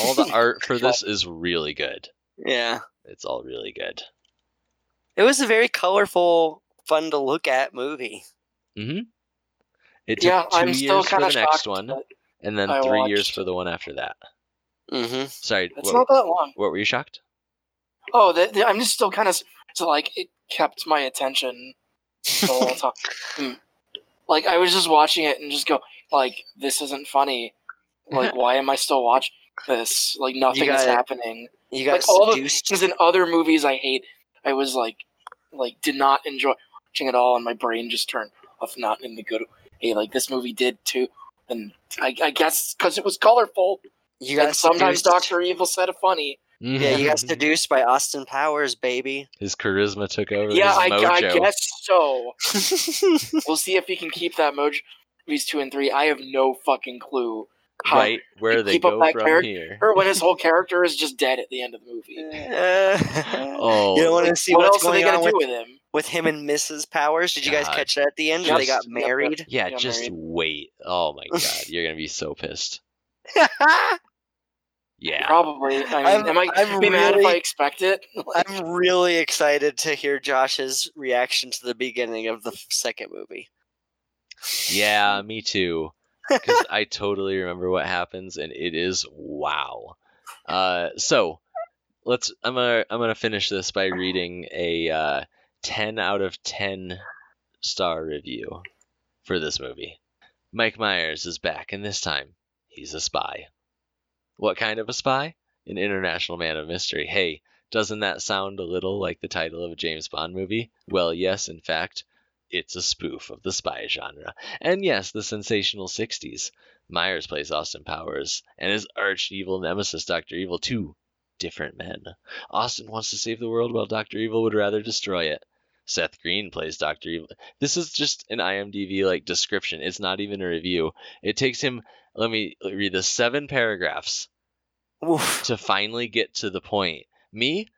All the art for this is really good. Yeah, It's all really good. it was a very colorful, fun to look at movie. hmm It took Yeah, two I'm years still for kind the of next shocked. one, and then I three years for the one after that. Mm-hmm. Sorry, It's what, not that long. what were you shocked? Oh, the, the- I'm just still kind of so like it kept my attention the whole time. Mm. Like I was just watching it and just go like, this isn't funny. Like, why am I still watching this? Like nothing is gotta- happening. You got Like all the seduced. things in other movies I hate, I was like, like did not enjoy watching at all, and my brain just turned off. Not in the good. Hey, like this movie did too. And I, I guess because it was colorful. you got And sometimes. Doctor Evil said a funny. Yeah, you got seduced by Austin Powers, baby. His charisma took over. Yeah, his I, I guess so. We'll see if he can keep that mojo. Movies two and three. I have no fucking clue how right where they keep up go that from character- here. or when his whole character is just dead at the end of the movie. Oh, you don't want to see what what's else are they going gonna on do with, with him? With him and Mrs. Powers. Did you guys God. catch that at the end? where they got Just- Yep, yep. married. yeah, Yeah, just married. wait. Oh my god, you're gonna be so pissed. Yeah. Probably. I mean, I'm- am I I'm be mad if I expect it? I'm really excited to hear Josh's reaction to the beginning of the second movie. Yeah, me too. Because I totally remember what happens, and it is wow. Uh, so let's. I'm gonna. I'm gonna finish this by reading a uh, ten out of ten star review for this movie. Mike Myers is back, and this time he's a spy. What kind of a spy? An international man of mystery. Hey, doesn't that sound a little like the title of a James Bond movie? Well, yes, in fact, it's a spoof of the spy genre. And yes, the sensational 60s. Myers plays Austin Powers, and his arch evil nemesis, Dr. Evil, two different men. Austin wants to save the world while Dr. Evil would rather destroy it. Seth Green plays Dr. Evil. This is just an IMDb like description. It's not even a review. It takes him let me read the seven paragraphs Oof. to finally get to the point. Me,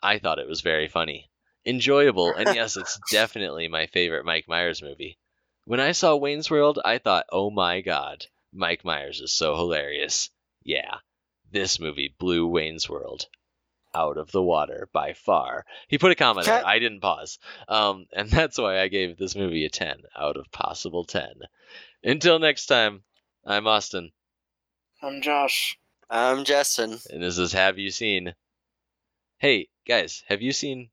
I thought it was very funny, enjoyable, and yes, it's definitely my favorite Mike Myers movie. When I saw Wayne's World, I thought, oh my god, Mike Myers is so hilarious. Yeah, this movie blew Wayne's World out of the water by far. He put a comma there. I didn't pause. Um, and that's why I gave this movie a 10 out of possible 10. Until next time, I'm Austin, I'm Josh. I'm Justin. and this is Have You Seen? Hey, guys, have you seen